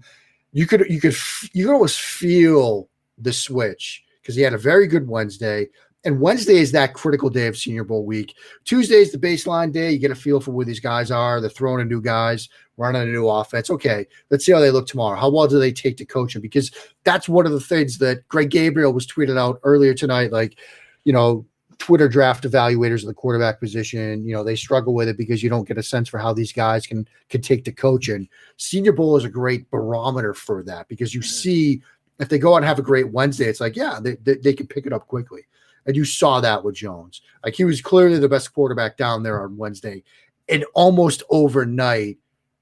You could you could you could almost feel the switch because he had a very good Wednesday. And Wednesday is that critical day of Senior Bowl week. Tuesday is the baseline day. You get a feel for where these guys are. They're throwing in new guys, running a new offense. Okay, let's see how they look tomorrow. How well do they take to coaching? Because that's one of the things that Greg Gabriel was tweeted out earlier tonight. Like, you know, Twitter draft evaluators of the quarterback position, you know, they struggle with it because you don't get a sense for how these guys can can take to coaching. Senior Bowl is a great barometer for that because you mm-hmm. see if they go out and have a great Wednesday, it's like, yeah, they, they, they can pick it up quickly. And you saw that with Jones. Like he was clearly the best quarterback down there on Wednesday. And almost overnight,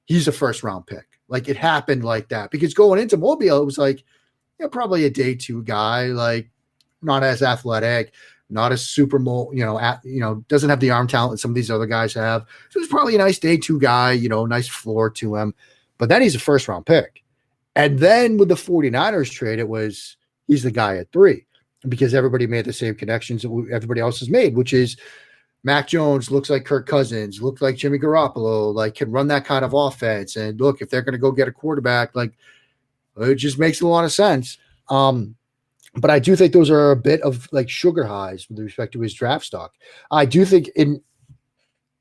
he's a first round pick. Like it happened like that. Because going into Mobile, it was like, yeah, probably a day two guy, like not as athletic, not as super mo, you know, at, you know, doesn't have the arm talent that some of these other guys have. So it's probably a nice day two guy, you know, nice floor to him. But then he's a first round pick. And then with the 49ers trade, it was he's the guy at three because everybody made the same connections that everybody else has made, which is Mac Jones looks like Kirk Cousins, looks like Jimmy Garoppolo, like can run that kind of offense. And look, if they're going to go get a quarterback, like it just makes a lot of sense. Um, but I do think those are a bit of like sugar highs with respect to his draft stock. I do think in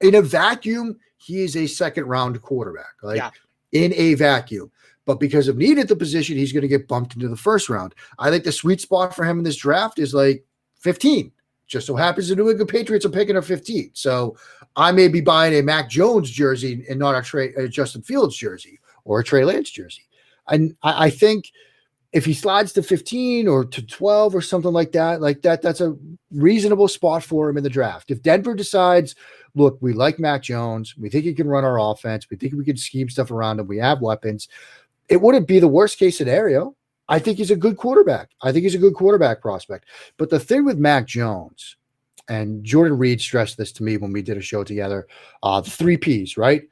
in a vacuum, he is a second round quarterback, like Yeah. in a vacuum. But because of need at the position, he's going to get bumped into the first round. I think the sweet spot for him in this draft is like 15. Just so happens the New England Patriots are picking up 15. So I may be buying a Mac Jones jersey and not a, Trey, a Justin Fields jersey or a Trey Lance jersey. And I, I think if he slides to 15 or to 12 or something like that, like that, that's a reasonable spot for him in the draft. If Denver decides, look, we like Mac Jones, we think he can run our offense, we think we can scheme stuff around him, we have weapons, it wouldn't be the worst case scenario. I think he's a good quarterback. I think he's a good quarterback prospect. But the thing with Mac Jones, and Jordan Reid stressed this to me when we did a show together, uh, the three P's, right?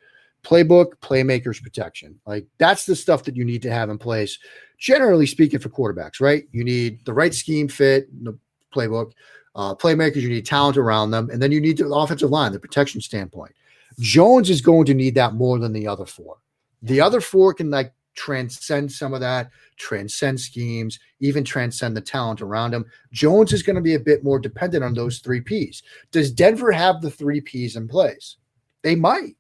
Playbook, playmakers, protection. Like that's the stuff that you need to have in place, generally speaking, for quarterbacks, right? You need the right scheme fit, the playbook, uh, playmakers, you need talent around them, and then you need the offensive line, the protection standpoint. Jones is going to need that more than the other four. The other four can like transcend some of that, transcend schemes, even transcend the talent around him. Jones is going to be a bit more dependent on those three P's. Does Denver have the three P's in place? They might.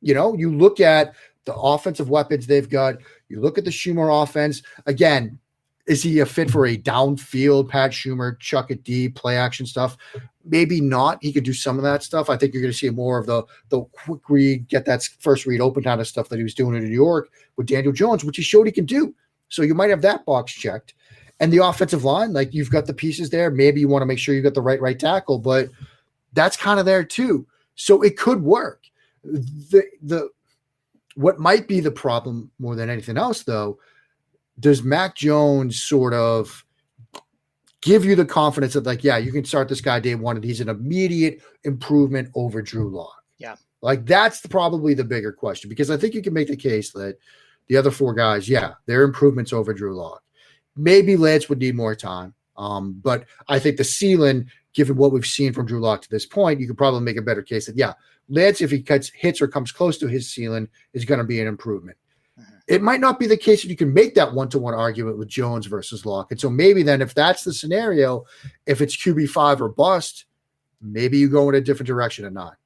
You know, you look at the offensive weapons they've got, you look at the Shurmur offense. Again, is he a fit for a downfield Pat Shurmur, chuck it deep, play action stuff? Maybe not. He could do some of that stuff. I think you're going to see more of the the quick read, get that first read open kind of stuff that he was doing in New York with Daniel Jones, which he showed he can do. So you might have that box checked. And the offensive line, like you've got the pieces there. Maybe you want to make sure you got the right right tackle, but that's kind of there too. So it could work. The the what might be the problem more than anything else, though, does Mac Jones sort of give you the confidence that, like, yeah, you can start this guy day one and he's an immediate improvement over Drew Lock? Yeah. Like, that's probably the bigger question because I think you can make the case that the other four guys, yeah, they're improvements over Drew Lock. Maybe Lance would need more time. Um, but I think the ceiling, given what we've seen from Drew Lock to this point, you could probably make a better case that, yeah, Lance, if he cuts hits or comes close to his ceiling, is going to be an improvement. It might not be the case that you can make that one to one argument with Jones versus Lock. And so maybe then, if that's the scenario, if it's QB5 or bust, maybe you go in a different direction or not.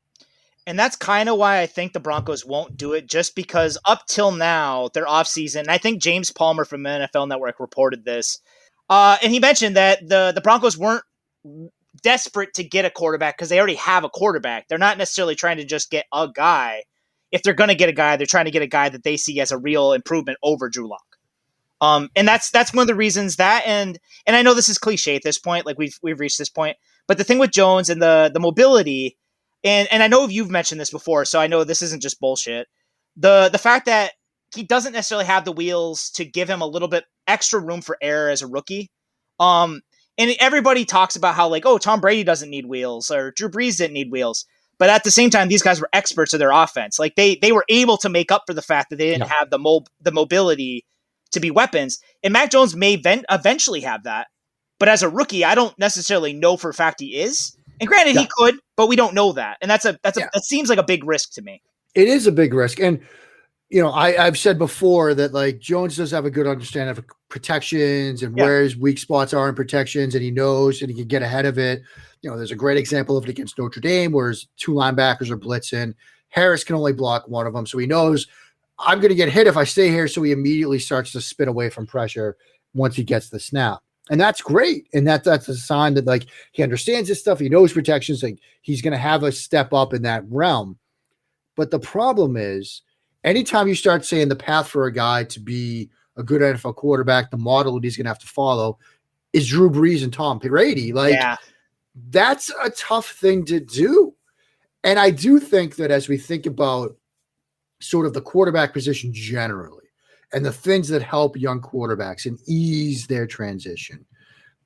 And that's kind of why I think the Broncos won't do it, just because up till now, their offseason, and I think James Palmer from NFL Network reported this. Uh, and he mentioned that the, the Broncos weren't desperate to get a quarterback because they already have a quarterback. They're not necessarily trying to just get a guy. If they're going to get a guy, they're trying to get a guy that they see as a real improvement over Drew Lock. Um, and that's that's one of the reasons that and and I know this is cliche at this point, like we've we've reached this point, but the thing with Jones and the the mobility, and and I know you've mentioned this before, so I know this isn't just bullshit. The the fact that he doesn't necessarily have the wheels to give him a little bit extra room for error as a rookie. Um, and everybody talks about how like, oh, Tom Brady doesn't need wheels or Drew Brees didn't need wheels. But at the same time, these guys were experts of their offense. Like they they were able to make up for the fact that they didn't Yeah. have the mob the mobility to be weapons. And Mac Jones may ven- eventually have that. But as a rookie, I don't necessarily know for a fact he is. And granted, he could, but we don't know that. And that's a that's a Yeah. that seems like a big risk to me. It is a big risk. And, you know, I, I've said before that like Jones does have a good understanding of protections and Yeah. where his weak spots are in protections, and he knows and he can get ahead of it. You know, there's a great example of it against Notre Dame where his two linebackers are blitzing. Harris can only block one of them. So he knows I'm going to get hit if I stay here. So he immediately starts to spin away from pressure once he gets the snap. And that's great. And that that's a sign that like he understands this stuff. He knows protections. Like he's going to have a step up in that realm. But the problem is anytime you start saying the path for a guy to be a good NFL quarterback, the model that he's going to have to follow is Drew Brees and Tom Brady. Like yeah. that's a tough thing to do. And I do think that as we think about sort of the quarterback position generally and the things that help young quarterbacks and ease their transition,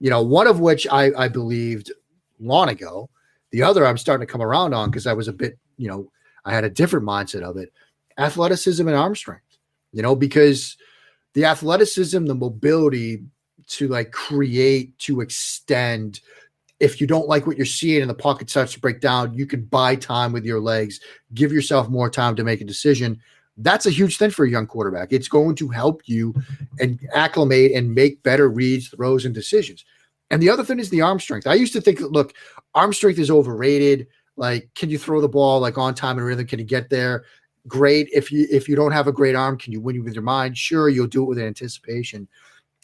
you know, one of which I, I believed long ago, the other I'm starting to come around on because I was a bit, you know, I had a different mindset of it athleticism and arm strength, you know, because the athleticism, the mobility to like create, to extend, if you don't like what you're seeing and the pocket starts to break down, you can buy time with your legs, give yourself more time to make a decision. That's a huge thing for a young quarterback. It's going to help you and acclimate and make better reads, throws, and decisions. And the other thing is the arm strength. I used to think, look, arm strength is overrated. Like, can you throw the ball like on time and rhythm? Can you get there? Great. If you if you don't have a great arm, can you win with your mind? Sure, you'll do it with anticipation.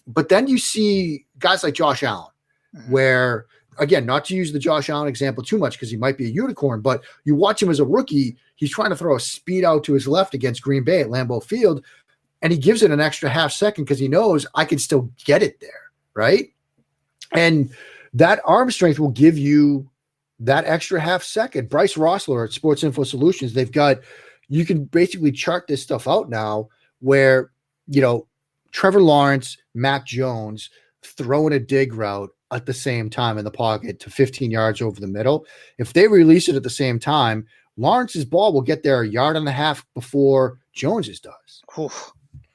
But then you see guys like Josh Allen, mm-hmm. where again, not to use the Josh Allen example too much because he might be a unicorn, but you watch him as a rookie, he's trying to throw a speed out to his left against Green Bay at Lambeau Field, and he gives it an extra half second because he knows I can still get it there, right? And that arm strength will give you that extra half second. Bryce Rossler at Sports Info Solutions, they've got you can basically chart this stuff out now where you know Trevor Lawrence, Mac Jones throwing a dig route at the same time in the pocket to 15 yards over the middle. If they release it at the same time, Lawrence's ball will get there a yard and a half before Jones's does.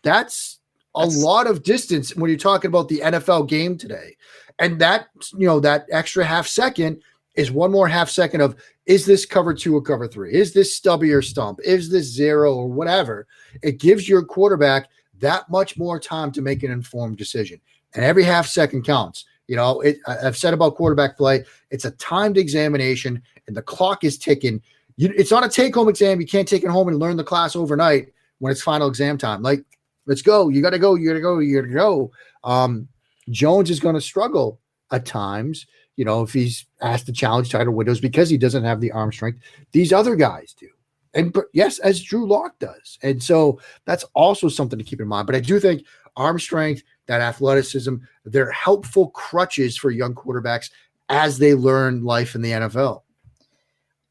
That's a That's... lot of distance when you're talking about the NFL game today. And that, you know, that extra half second is one more half second of is this cover two or cover three? Is this stubby or stump? Is this zero or whatever? It gives your quarterback that much more time to make an informed decision. And every half second counts. You know, it, I've said about quarterback play, it's a timed examination and the clock is ticking. You, it's not a take home exam. You can't take it home and learn the class overnight when it's final exam time. Like, let's go. You got to go. You got to go. You got to go. Um, Jones is going to struggle at times, you know, if he's asked to challenge title windows because he doesn't have the arm strength. These other guys do. And yes, as Drew Lock does. And so that's also something to keep in mind. But I do think arm strength, that athleticism. They're helpful crutches for young quarterbacks as they learn life in the NFL.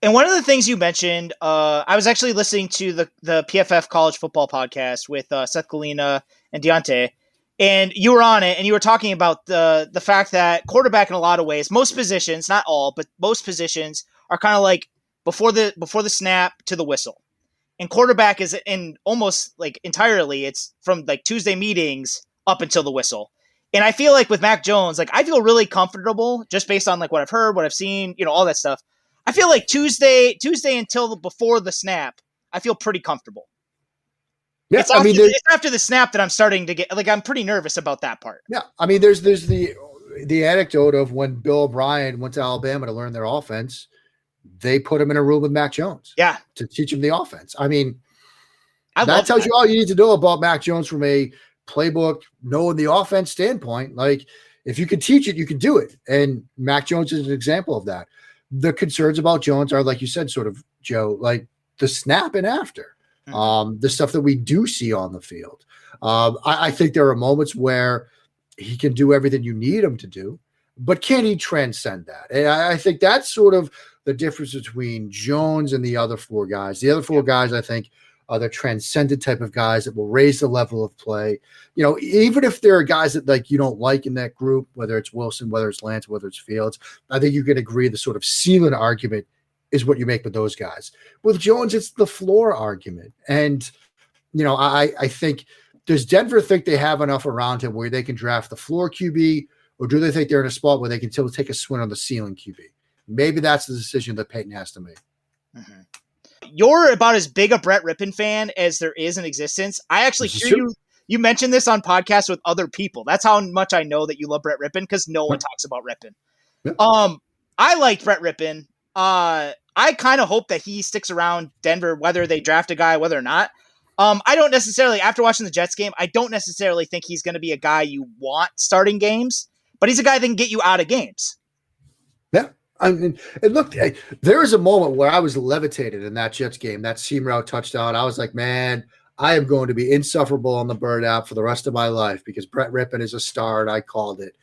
And one of the things you mentioned, uh, I was actually listening to the the PFF College Football podcast with uh, Seth Galina and Deontay, and you were on it, and you were talking about the the fact that quarterback, in a lot of ways, most positions, not all, but most positions, are kind of like before the before the snap to the whistle, and quarterback is in almost like entirely, it's from like Tuesday meetings up until the whistle. And I feel like with Mac Jones, like I feel really comfortable just based on like what I've heard, what I've seen, you know, all that stuff. I feel like Tuesday, Tuesday until before the snap, I feel pretty comfortable. Yeah, it's I after, mean, it's after the snap that I'm starting to get like I'm pretty nervous about that part. Yeah, I mean, there's there's the the anecdote of when Bill O'Brien went to Alabama to learn their offense, they put him in a room with Mac Jones. Yeah, to teach him the offense. I mean, I that tells that. you all you need to know about Mac Jones from a playbook, knowing the offense standpoint. Like if you can teach it, you can do it. And Mac Jones is an example of that. The concerns about Jones are, like you said, sort of Joe, like the snap and after, mm-hmm. um, the stuff that we do see on the field. Um, I, I think there are moments where he can do everything you need him to do, but can he transcend that? And I, I think that's sort of the difference between Jones and the other four guys. The other four guys, I think, are the transcendent type of guys that will raise the level of play. You know, even if there are guys that like you don't like in that group, whether it's Wilson, whether it's Lance, whether it's Fields, I think you can agree the sort of ceiling argument is what you make with those guys. With Jones, it's the floor argument, and you know, I I think does Denver think they have enough around him where they can draft the floor QB, or do they think they're in a spot where they can still take a swing on the ceiling QB? Maybe that's the decision that Peyton has to make. Mm-hmm you're about as big a Brett Rypien fan as there is in existence. I actually hear true. you you mentioned this on podcasts with other people. That's how much I know that you love Brett Rypien because no one talks about Rypien. Yeah. Um, I liked Brett Rypien. Uh, I kind of hope that he sticks around Denver, whether they draft a guy, whether or not. Um, I don't necessarily, after watching the Jets game, I don't necessarily think he's going to be a guy you want starting games, but he's a guy that can get you out of games. Yeah, I mean, it looked. There was a moment where I was levitated in that Jets game, that seam route touchdown. I was like, man, I am going to be insufferable on the burnout for the rest of my life because Brett Rypien is a star, and I called it.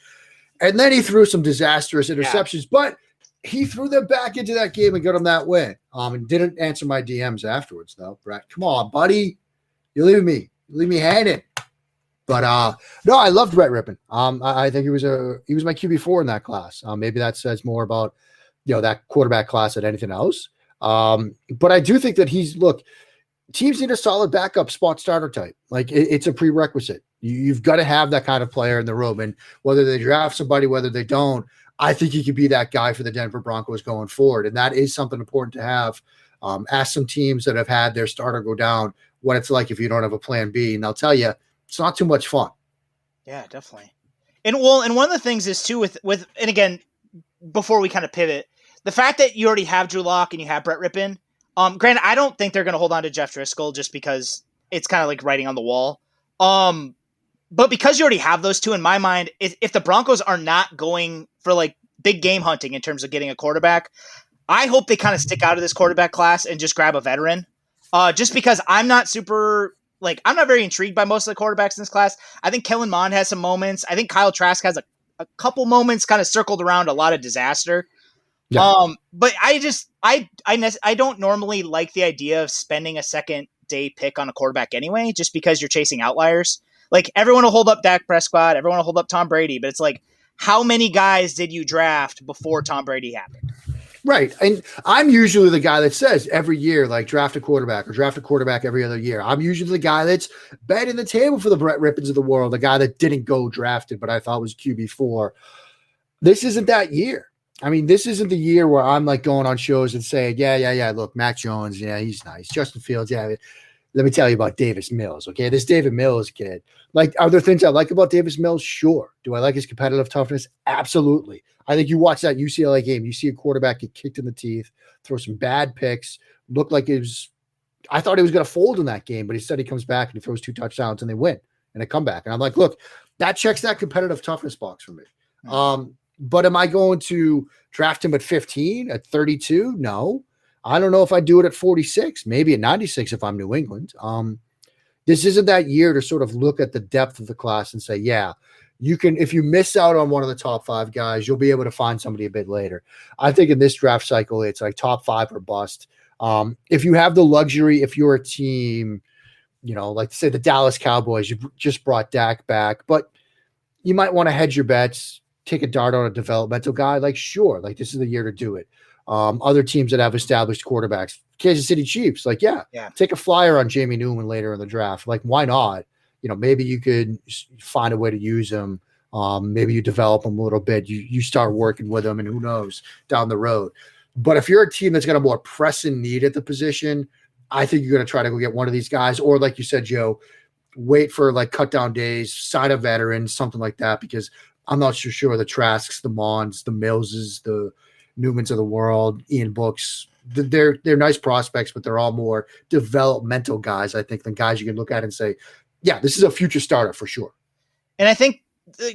And then he threw some disastrous interceptions, yeah. but he threw them back into that game and got them that win. Um, and didn't answer my DMs afterwards, though. Brett, come on, buddy, you leave me, you leave me hanging. But uh, no, I loved Brett Rypien. Um, I, I, think he was a he was my QB four in that class. Um, maybe that says more about you know that quarterback class than anything else. Um, but I do think that he's look. Teams need a solid backup spot starter type. Like it, it's a prerequisite. You, you've got to have that kind of player in the room, and whether they draft somebody, whether they don't, I think he could be that guy for the Denver Broncos going forward. And that is something important to have. Um, ask some teams that have had their starter go down what it's like if you don't have a plan B. And they'll tell you it's not too much fun. Yeah, definitely. And well, and one of the things is too with with and again, before we kind of pivot, the fact that you already have Drew Lock and you have Brett Rypien. Um, granted, I don't think they're going to hold on to Jeff Driskel just because it's kind of like writing on the wall. Um, but because you already have those two in my mind, if, if the Broncos are not going for like big game hunting in terms of getting a quarterback, I hope they kind of stick out of this quarterback class and just grab a veteran. Uh, just because I'm not super like I'm not very intrigued by most of the quarterbacks in this class. I think Kellen Mond has some moments. I think Kyle Trask has a, a couple moments kind of circled around a lot of disaster. Yeah. Um, but I just I I I don't normally like the idea of spending a second day pick on a quarterback anyway, just because you're chasing outliers. Like everyone will hold up Dak Prescott, everyone will hold up Tom Brady, but it's like how many guys did you draft before Tom Brady happened? Right. And I'm usually the guy that says every year, like draft a quarterback or draft a quarterback every other year. I'm usually the guy that's betting the table for the Brett Rypiens of the world, the guy that didn't go drafted, but I thought was QB4. This isn't that year. I mean, this isn't the year where I'm like going on shows and saying, yeah, yeah, yeah, look, Mac Jones, yeah, he's nice. Justin Fields, yeah. Let me tell you about Davis Mills. Okay. This Davis Mills kid. Like, are there things I like about Davis Mills? Sure. Do I like his competitive toughness? Absolutely. I think you watch that UCLA game, you see a quarterback get kicked in the teeth, throw some bad picks, look like it was. I thought he was going to fold in that game, but instead he comes back and he throws two touchdowns and they win and a comeback. And I'm like, look, that checks that competitive toughness box for me. Mm-hmm. Um, but am I going to draft him at 15, at 32? No. I don't know if I do it at 46, maybe at 96 if I'm New England. Um, this isn't that year to sort of look at the depth of the class and say, yeah, you can, if you miss out on one of the top five guys, you'll be able to find somebody a bit later. I think in this draft cycle, it's like top five or bust. Um, if you have the luxury, if you're a team, you know, like say the Dallas Cowboys, you just brought Dak back, but you might want to hedge your bets, take a dart on a developmental guy. Like, sure, like this is the year to do it. Um, other teams that have established quarterbacks, Kansas City Chiefs, like, yeah, yeah, take a flyer on Jamie Newman later in the draft. Like, why not? You know, maybe you could find a way to use him. Um, maybe you develop him a little bit. You you start working with him, and who knows down the road. But if you're a team that's got a more pressing need at the position, I think you're going to try to go get one of these guys, or like you said, Joe, wait for like cut down days, sign a veteran, something like that, because I'm not so sure the Trasks, the Mons, the Millses, the Newmans of the world, Ian Books. They're they're nice prospects, but they're all more developmental guys, I think, than guys you can look at and say, yeah, this is a future starter for sure. And I think, uh,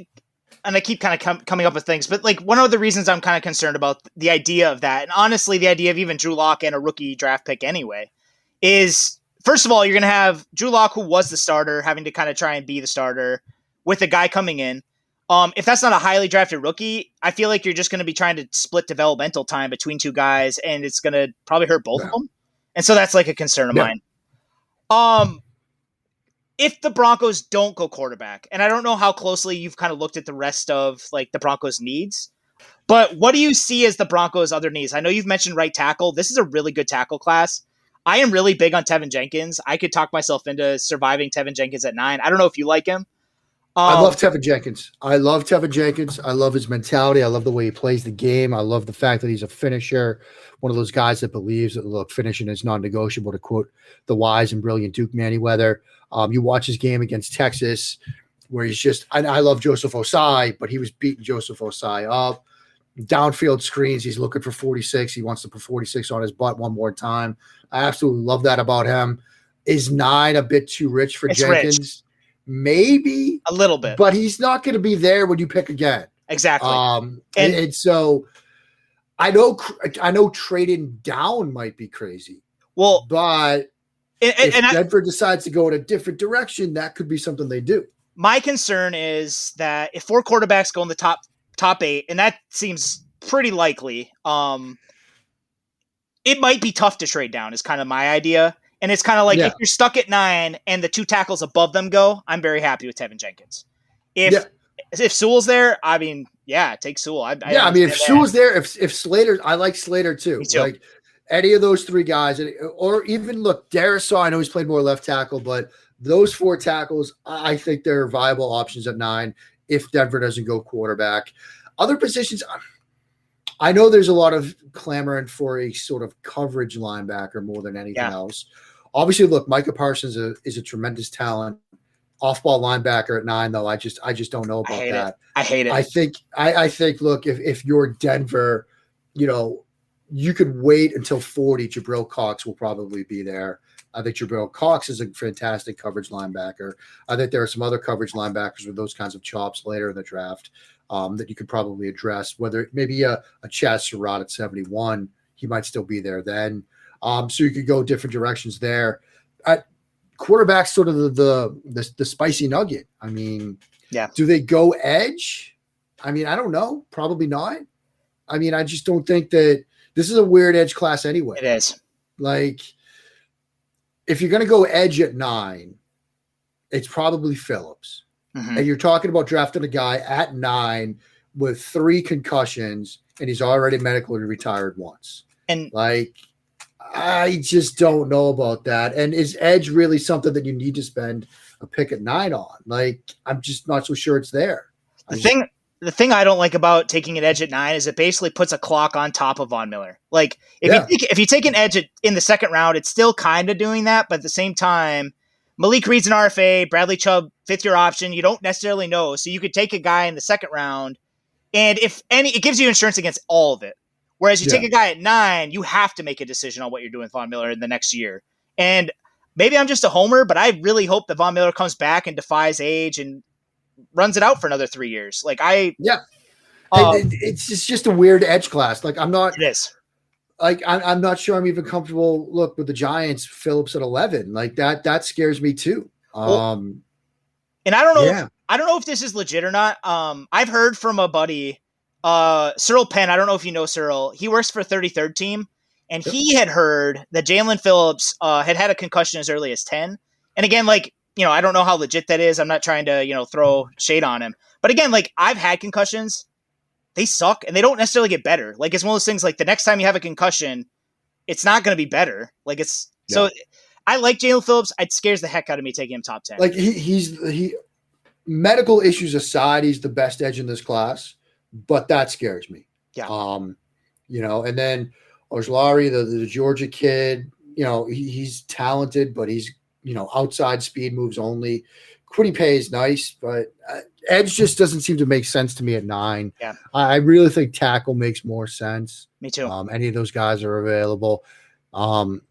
and I keep kind of com- coming up with things, but like one of the reasons I'm kind of concerned about the idea of that, and honestly, the idea of even Drew Lock and a rookie draft pick anyway, is first of all, you're going to have Drew Lock, who was the starter, having to kind of try and be the starter with a guy coming in. Um, if that's not a highly drafted rookie, I feel like you're just going to be trying to split developmental time between two guys, and it's going to probably hurt both yeah. of them. And so that's like a concern of yeah. mine. Um, if the Broncos don't go quarterback, and I don't know how closely you've kind of looked at the rest of like the Broncos' needs, but what do you see as the Broncos' other needs? I know you've mentioned right tackle. This is a really good tackle class. I am really big on Teven Jenkins. I could talk myself into surviving Teven Jenkins at nine. I don't know if you like him. Um, I love Teven Jenkins. I love Teven Jenkins. I love his mentality. I love the way he plays the game. I love the fact that he's a finisher, one of those guys that believes that look, finishing is non-negotiable. To quote the wise and brilliant Duke Manyweather, um, you watch his game against Texas, where he's just. I, I love Joseph Ossai, but he was beating Joseph Ossai up. Downfield screens, he's looking for 46. He wants to put 46 on his butt one more time. I absolutely love that about him. Is nine a bit too rich for it's Jenkins? Rich maybe a little bit, but he's not going to be there when you pick again. Exactly. Um, and, and, and, so I know, I know trading down might be crazy. Well, but and, if and Denver I, decides to go in a different direction, that could be something they do. My concern is that if four quarterbacks go in the top top eight, and that seems pretty likely, um, it might be tough to trade down. Is kind of my idea. And it's kind of like yeah. if you're stuck at nine and the two tackles above them go, I'm very happy with Teven Jenkins. If yeah. if Sewell's there, I mean, yeah, take Sewell. I, I yeah, I mean, if Sewell's there, if if Slater, I like Slater too. too. Like any of those three guys, or even look, Darrisaw. I know he's played more left tackle, but those four tackles, I think they're viable options at nine if Denver doesn't go quarterback. Other positions, I know there's a lot of clamoring for a sort of coverage linebacker more than anything Yeah. else. Obviously, look, Micah Parsons is a, is a tremendous talent. Off-ball linebacker at nine, though, I just I just don't know about hate that. it. I hate it. I think I, I think look if if you're Denver, you know, you could wait until 40. Jabril Cox will probably be there. I think Jabril Cox is a fantastic coverage linebacker. I think there are some other coverage linebackers with those kinds of chops later in the draft um, that you could probably address. Whether maybe a, a Chaz Surratt at 71, he might still be there then. Um, so you could go different directions there. At quarterback, sort of the the the, the spicy nugget. I mean, Yeah. Do they go edge? I mean, I don't know. Probably not. I mean, I just don't think that this is a weird edge class anyway. it is. Like, if you're going to go edge at nine, it's probably Phillips. Mhm. And you're talking about drafting a guy at nine with three concussions, and he's already medically retired once. And Like, I just don't know about that. And is edge really something that you need to spend a pick at nine on? Like, I'm just not so sure it's there. I the just- thing the thing I don't like about taking an edge at nine is it basically puts a clock on top of Von Miller. Like if Yeah. you take, if you take an edge at, in the second round, it's still kind of doing that, but at the same time, Malik Reed's an RFA, Bradley Chubb fifth year option. You don't necessarily know, so you could take a guy in the second round, and if any, it gives you insurance against all of it. Whereas you Yeah. take a guy at nine, you have to make a decision on what you're doing with Von Miller in the next year. And maybe I'm just a homer, but I really hope that Von Miller comes back and defies age and runs it out for another three years. Like I, Yeah. uh, It- it- it's just, just a weird edge class. Like, I'm not. it is. like I'm, I'm not sure I'm even comfortable. Look with the Giants, Phillips at eleven, like that. That scares me too. Well, Um, And I don't know. yeah, If, I don't know if this is legit or not. Um, I've heard from a buddy, uh, Cyril Penn. I don't know if you know Cyril. He works for 33rd Team, and Yep. he had heard that Jaelan Phillips uh, had had a concussion as early as 10. And again, like you know, I don't know how legit that is. I'm not trying to you know throw shade on him, but again, like I've had concussions. They suck, and they don't necessarily get better. Like it's one of those things. Like the next time you have a concussion, it's not going to be better. Like it's so. I like Jaelan Phillips. It scares the heck out of me taking him top 10. like he, he's he. Medical issues aside, he's the best edge in this class, but that scares me. Yeah. Um, you know, and then Ojulari, the, the Georgia kid, you know, he, he's talented, but he's you know outside speed moves only. Kwity Paye is nice, but uh, edge just doesn't seem to make sense to me at nine. Yeah. I, I really think tackle makes more sense. me too. Um, any of those guys are available. Um,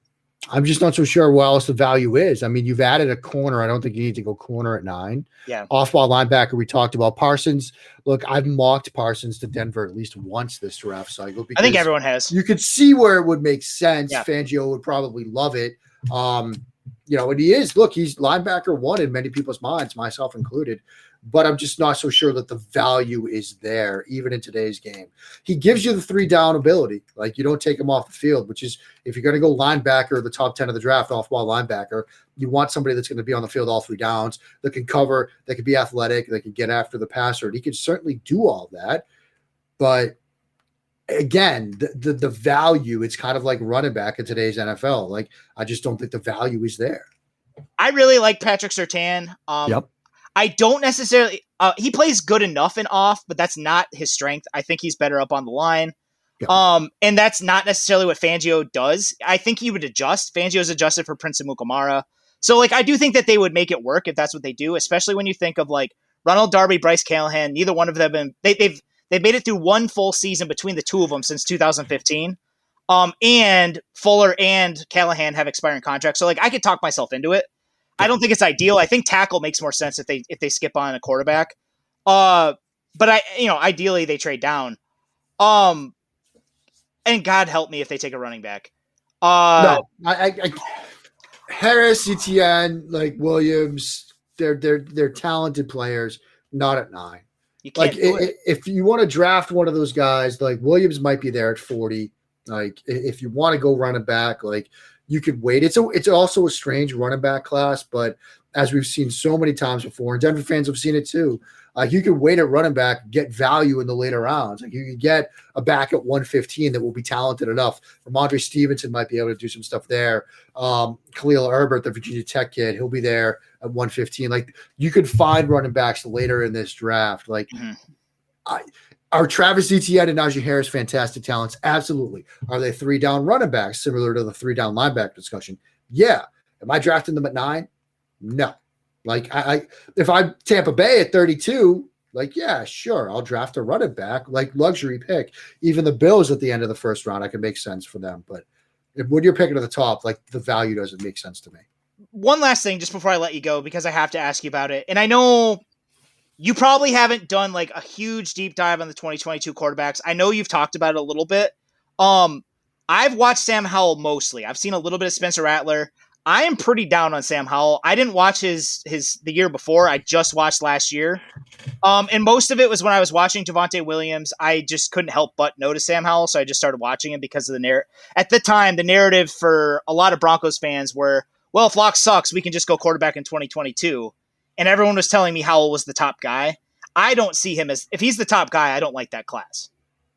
I'm just not so sure what else the value is. I mean, you've added a corner. I don't think you need to go corner at nine. Yeah. Off ball linebacker, we talked about Parsons. Look, I've mocked Parsons to Denver at least once this draft cycle. I think everyone has. you could see where it would make sense. Yeah. Fangio would probably love it. Um, you know, and he is. Look, he's linebacker one in many people's minds, myself included. But I'm just not so sure that the value is there, even in today's game. He gives you the three down ability. Like you don't take him off the field, which is if you're going to go linebacker, the top 10 of the draft, off ball linebacker, you want somebody that's going to be on the field all three downs, that can cover, that can be athletic, that can get after the passer. And he can certainly do all that. But again, the, the the value, it's kind of like running back in today's NFL. Like I just don't think the value is there. I really like Patrick Surtain. Um, Yep. I don't necessarily. Uh, he plays good enough and off, but that's not his strength. I think he's better up on the line. Yeah. Um, and that's not necessarily what Fangio does. I think he would adjust. Fangio's adjusted for Prince Amukamara. So, like, I do think that they would make it work if that's what they do, especially when you think of like Ronald Darby, Bryce Callahan. Neither one of them been. They, they've they've made it through one full season between the two of them since 2015. Um, and Fuller and Callahan have expiring contracts. So, like, I could talk myself into it. I don't think it's ideal. I think tackle makes more sense if they if they skip on a quarterback. Uh, but I you know ideally they trade down. Um, and God help me if they take a running back. Uh, no, I, I, I Harris, Etienne, like Williams, they're they're they're talented players, not at nine. you can't Like it. if you want to draft one of those guys, like Williams might be there at 40. Like if you want to go running back, like you could wait. It's a it's also a strange running back class, but as we've seen so many times before, and Denver fans have seen it too. Like you could wait at running back, get value in the later rounds. Like you could get a back at 115 that will be talented enough. Rhamondre Stevenson might be able to do some stuff there. Um, Khalil Herbert, the Virginia Tech kid, he'll be there at 115. Like you could find running backs later in this draft. Like Mhm. I Are Travis Etienne and Najee Harris fantastic talents? Absolutely. Are they three down running backs, similar to the three down linebacker discussion? Yeah. Am I drafting them at nine? No. Like I, I if I'm Tampa Bay at 32, like, yeah, sure, I'll draft a running back, like luxury pick. Even the Bills at the end of the first round, I can make sense for them. But when you're picking at the top, like the value doesn't make sense to me. One last thing, just before I let you go, because I have to ask you about it. And I know you probably haven't done like a huge deep dive on the 2022 quarterbacks. I know you've talked about it a little bit. Um, I've watched Sam Howell mostly. I've seen a little bit of Spencer Rattler. I am pretty down on Sam Howell. I didn't watch his his the year before. I just watched last year. Um, and most of it was when I was watching Javonte Williams. I just couldn't help but notice Sam Howell, so I just started watching him because of the narrative. At the time, the narrative for a lot of Broncos fans were, well, if Lock sucks, we can just go quarterback in 2022. And everyone was telling me Howell was the top guy. I don't see him as if he's the top guy. I don't like that class.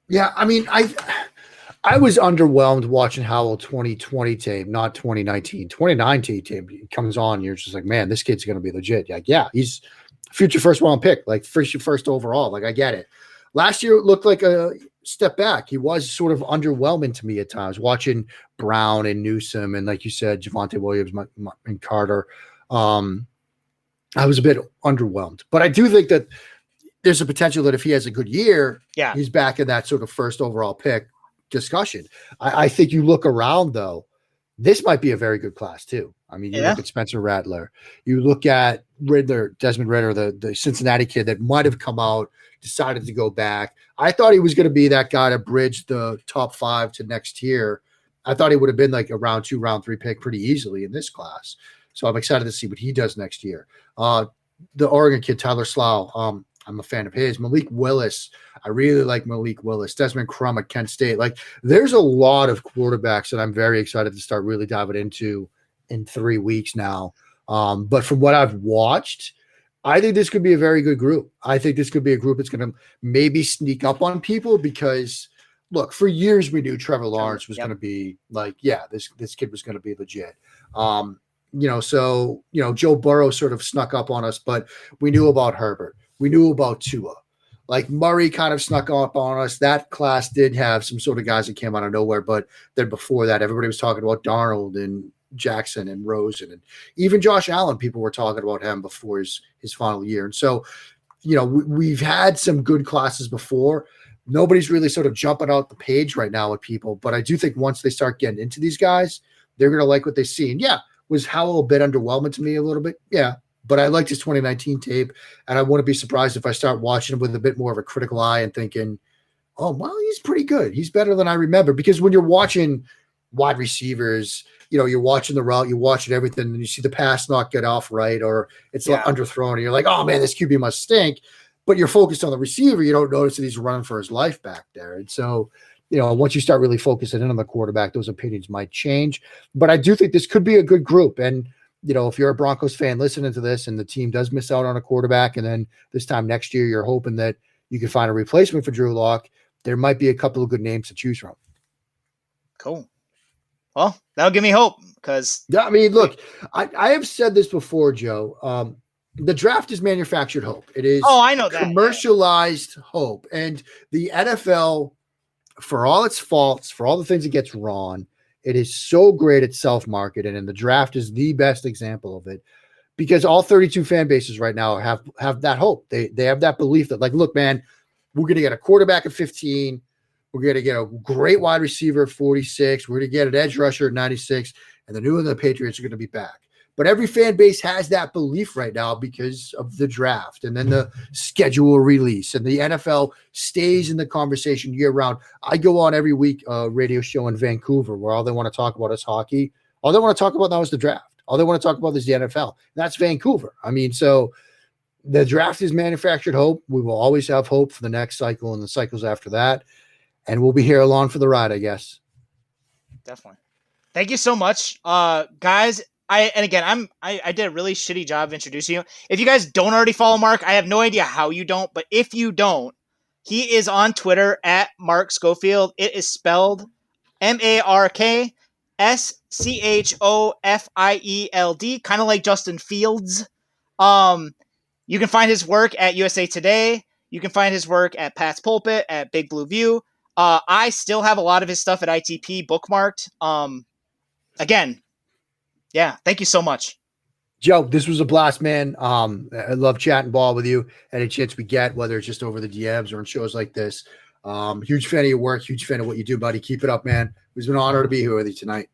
Yeah, I mean, I I was underwhelmed watching Howell 2020 tape, not 2019. 2019 tape comes on, you're just like, man, this kid's going to be legit. Like, yeah, he's future first round pick, like first first overall. Like, I get it. Last year it looked like a step back. He was sort of underwhelming to me at times, watching Brown and Newsome, and like you said, Javonte Williams and Carter. Um, I was a bit underwhelmed, but I do think that there's a potential that if he has a good year, yeah, he's back in that sort of first overall pick discussion. I, I, think you look around though, this might be a very good class too. I mean, you yeah. look at Spencer Rattler, you look at Riddler, Desmond Ridder, the, the Cincinnati kid that might have come out, decided to go back. I thought he was going to be that guy to bridge the top five to next year. I thought he would have been like a round two, round three pick pretty easily in this class. So I'm excited to see what he does next year. Uh, the Oregon kid, Tyler Shough, um, I'm a fan of his. Malik Willis, I really like Malik Willis. Desmond Crum at Kent State. Like, there's a lot of quarterbacks that I'm very excited to start really diving into in three weeks now. Um, but from what I've watched, I think this could be a very good group. I think this could be a group that's going to maybe sneak up on people because, look, for years we knew Trevor Lawrence was yep. going to be like, yeah, this this kid was going to be legit. Um, you know, so you know, Joe Burrow sort of snuck up on us, but we knew about Herbert. We knew about Tua. Like Murray kind of snuck up on us. That class did have some sort of guys that came out of nowhere, but then before that, everybody was talking about Darnold and Jackson and Rosen and even Josh Allen. People were talking about him before his his final year, and so you know we, we've had some good classes before. Nobody's really sort of jumping out the page right now with people, but I do think once they start getting into these guys, they're going to like what they see. And yeah, was Howell a bit underwhelming to me a little bit? Yeah, but I liked his 2019 tape, and I wouldn't be surprised if I start watching him with a bit more of a critical eye and thinking, "Oh, well, he's pretty good. He's better than I remember." Because when you're watching wide receivers, you know, you're watching the route, you're watching everything, and you see the pass not get off right, or it's yeah. underthrown, and you're like, "Oh man, this QB must stink." But you're focused on the receiver, you don't notice that he's running for his life back there, and so you know, once you start really focusing in on the quarterback, those opinions might change. But I do think this could be a good group. And you know, if you're a Broncos fan listening to this and the team does miss out on a quarterback, and then this time next year you're hoping that you can find a replacement for Drew Lock, there might be a couple of good names to choose from. Cool. Well, that'll give me hope because yeah, I mean, look, I, I have said this before, Joe. Um, the draft is manufactured hope. It is oh, I know that commercialized hope, and the NFL, for all its faults, for all the things it gets wrong, it is so great at self marketing, and the draft is the best example of it because all 32 fan bases right now have have that hope. They they have that belief that like, look, man, we're gonna get a quarterback at 15, we're gonna get a great wide receiver at 46, we're gonna get an edge rusher at 96, and the New England Patriots are gonna be back. But every fan base has that belief right now because of the draft and then the schedule release and the NFL stays in the conversation year round. I go on every week a radio show in Vancouver where all they want to talk about is hockey. All they want to talk about now is the draft. All they want to talk about is the NFL. That's Vancouver. I mean, so the draft is manufactured hope. We will always have hope for the next cycle and the cycles after that. And we'll be here along for the ride, I guess. Definitely. Thank you so much. Uh guys, I and again, I'm I, I did a really shitty job introducing you. If you guys don't already follow Mark, I have no idea how you don't, but if you don't, he is on Twitter at Mark Schofield. It is spelled M A R K S C H O F I E L D, kind of like Justin Fields. Um, you can find his work at USA Today. You can find his work at Pat's Pulpit, at Big Blue View. Uh, I still have a lot of his stuff at ITP bookmarked. Um, again, yeah, thank you so much. Joe, this was a blast, man. Um, I love chatting ball with you. Any chance we get, whether it's just over the DMs or in shows like this. Um, huge fan of your work, huge fan of what you do, buddy. Keep it up, man. It was an honor to be here with you tonight.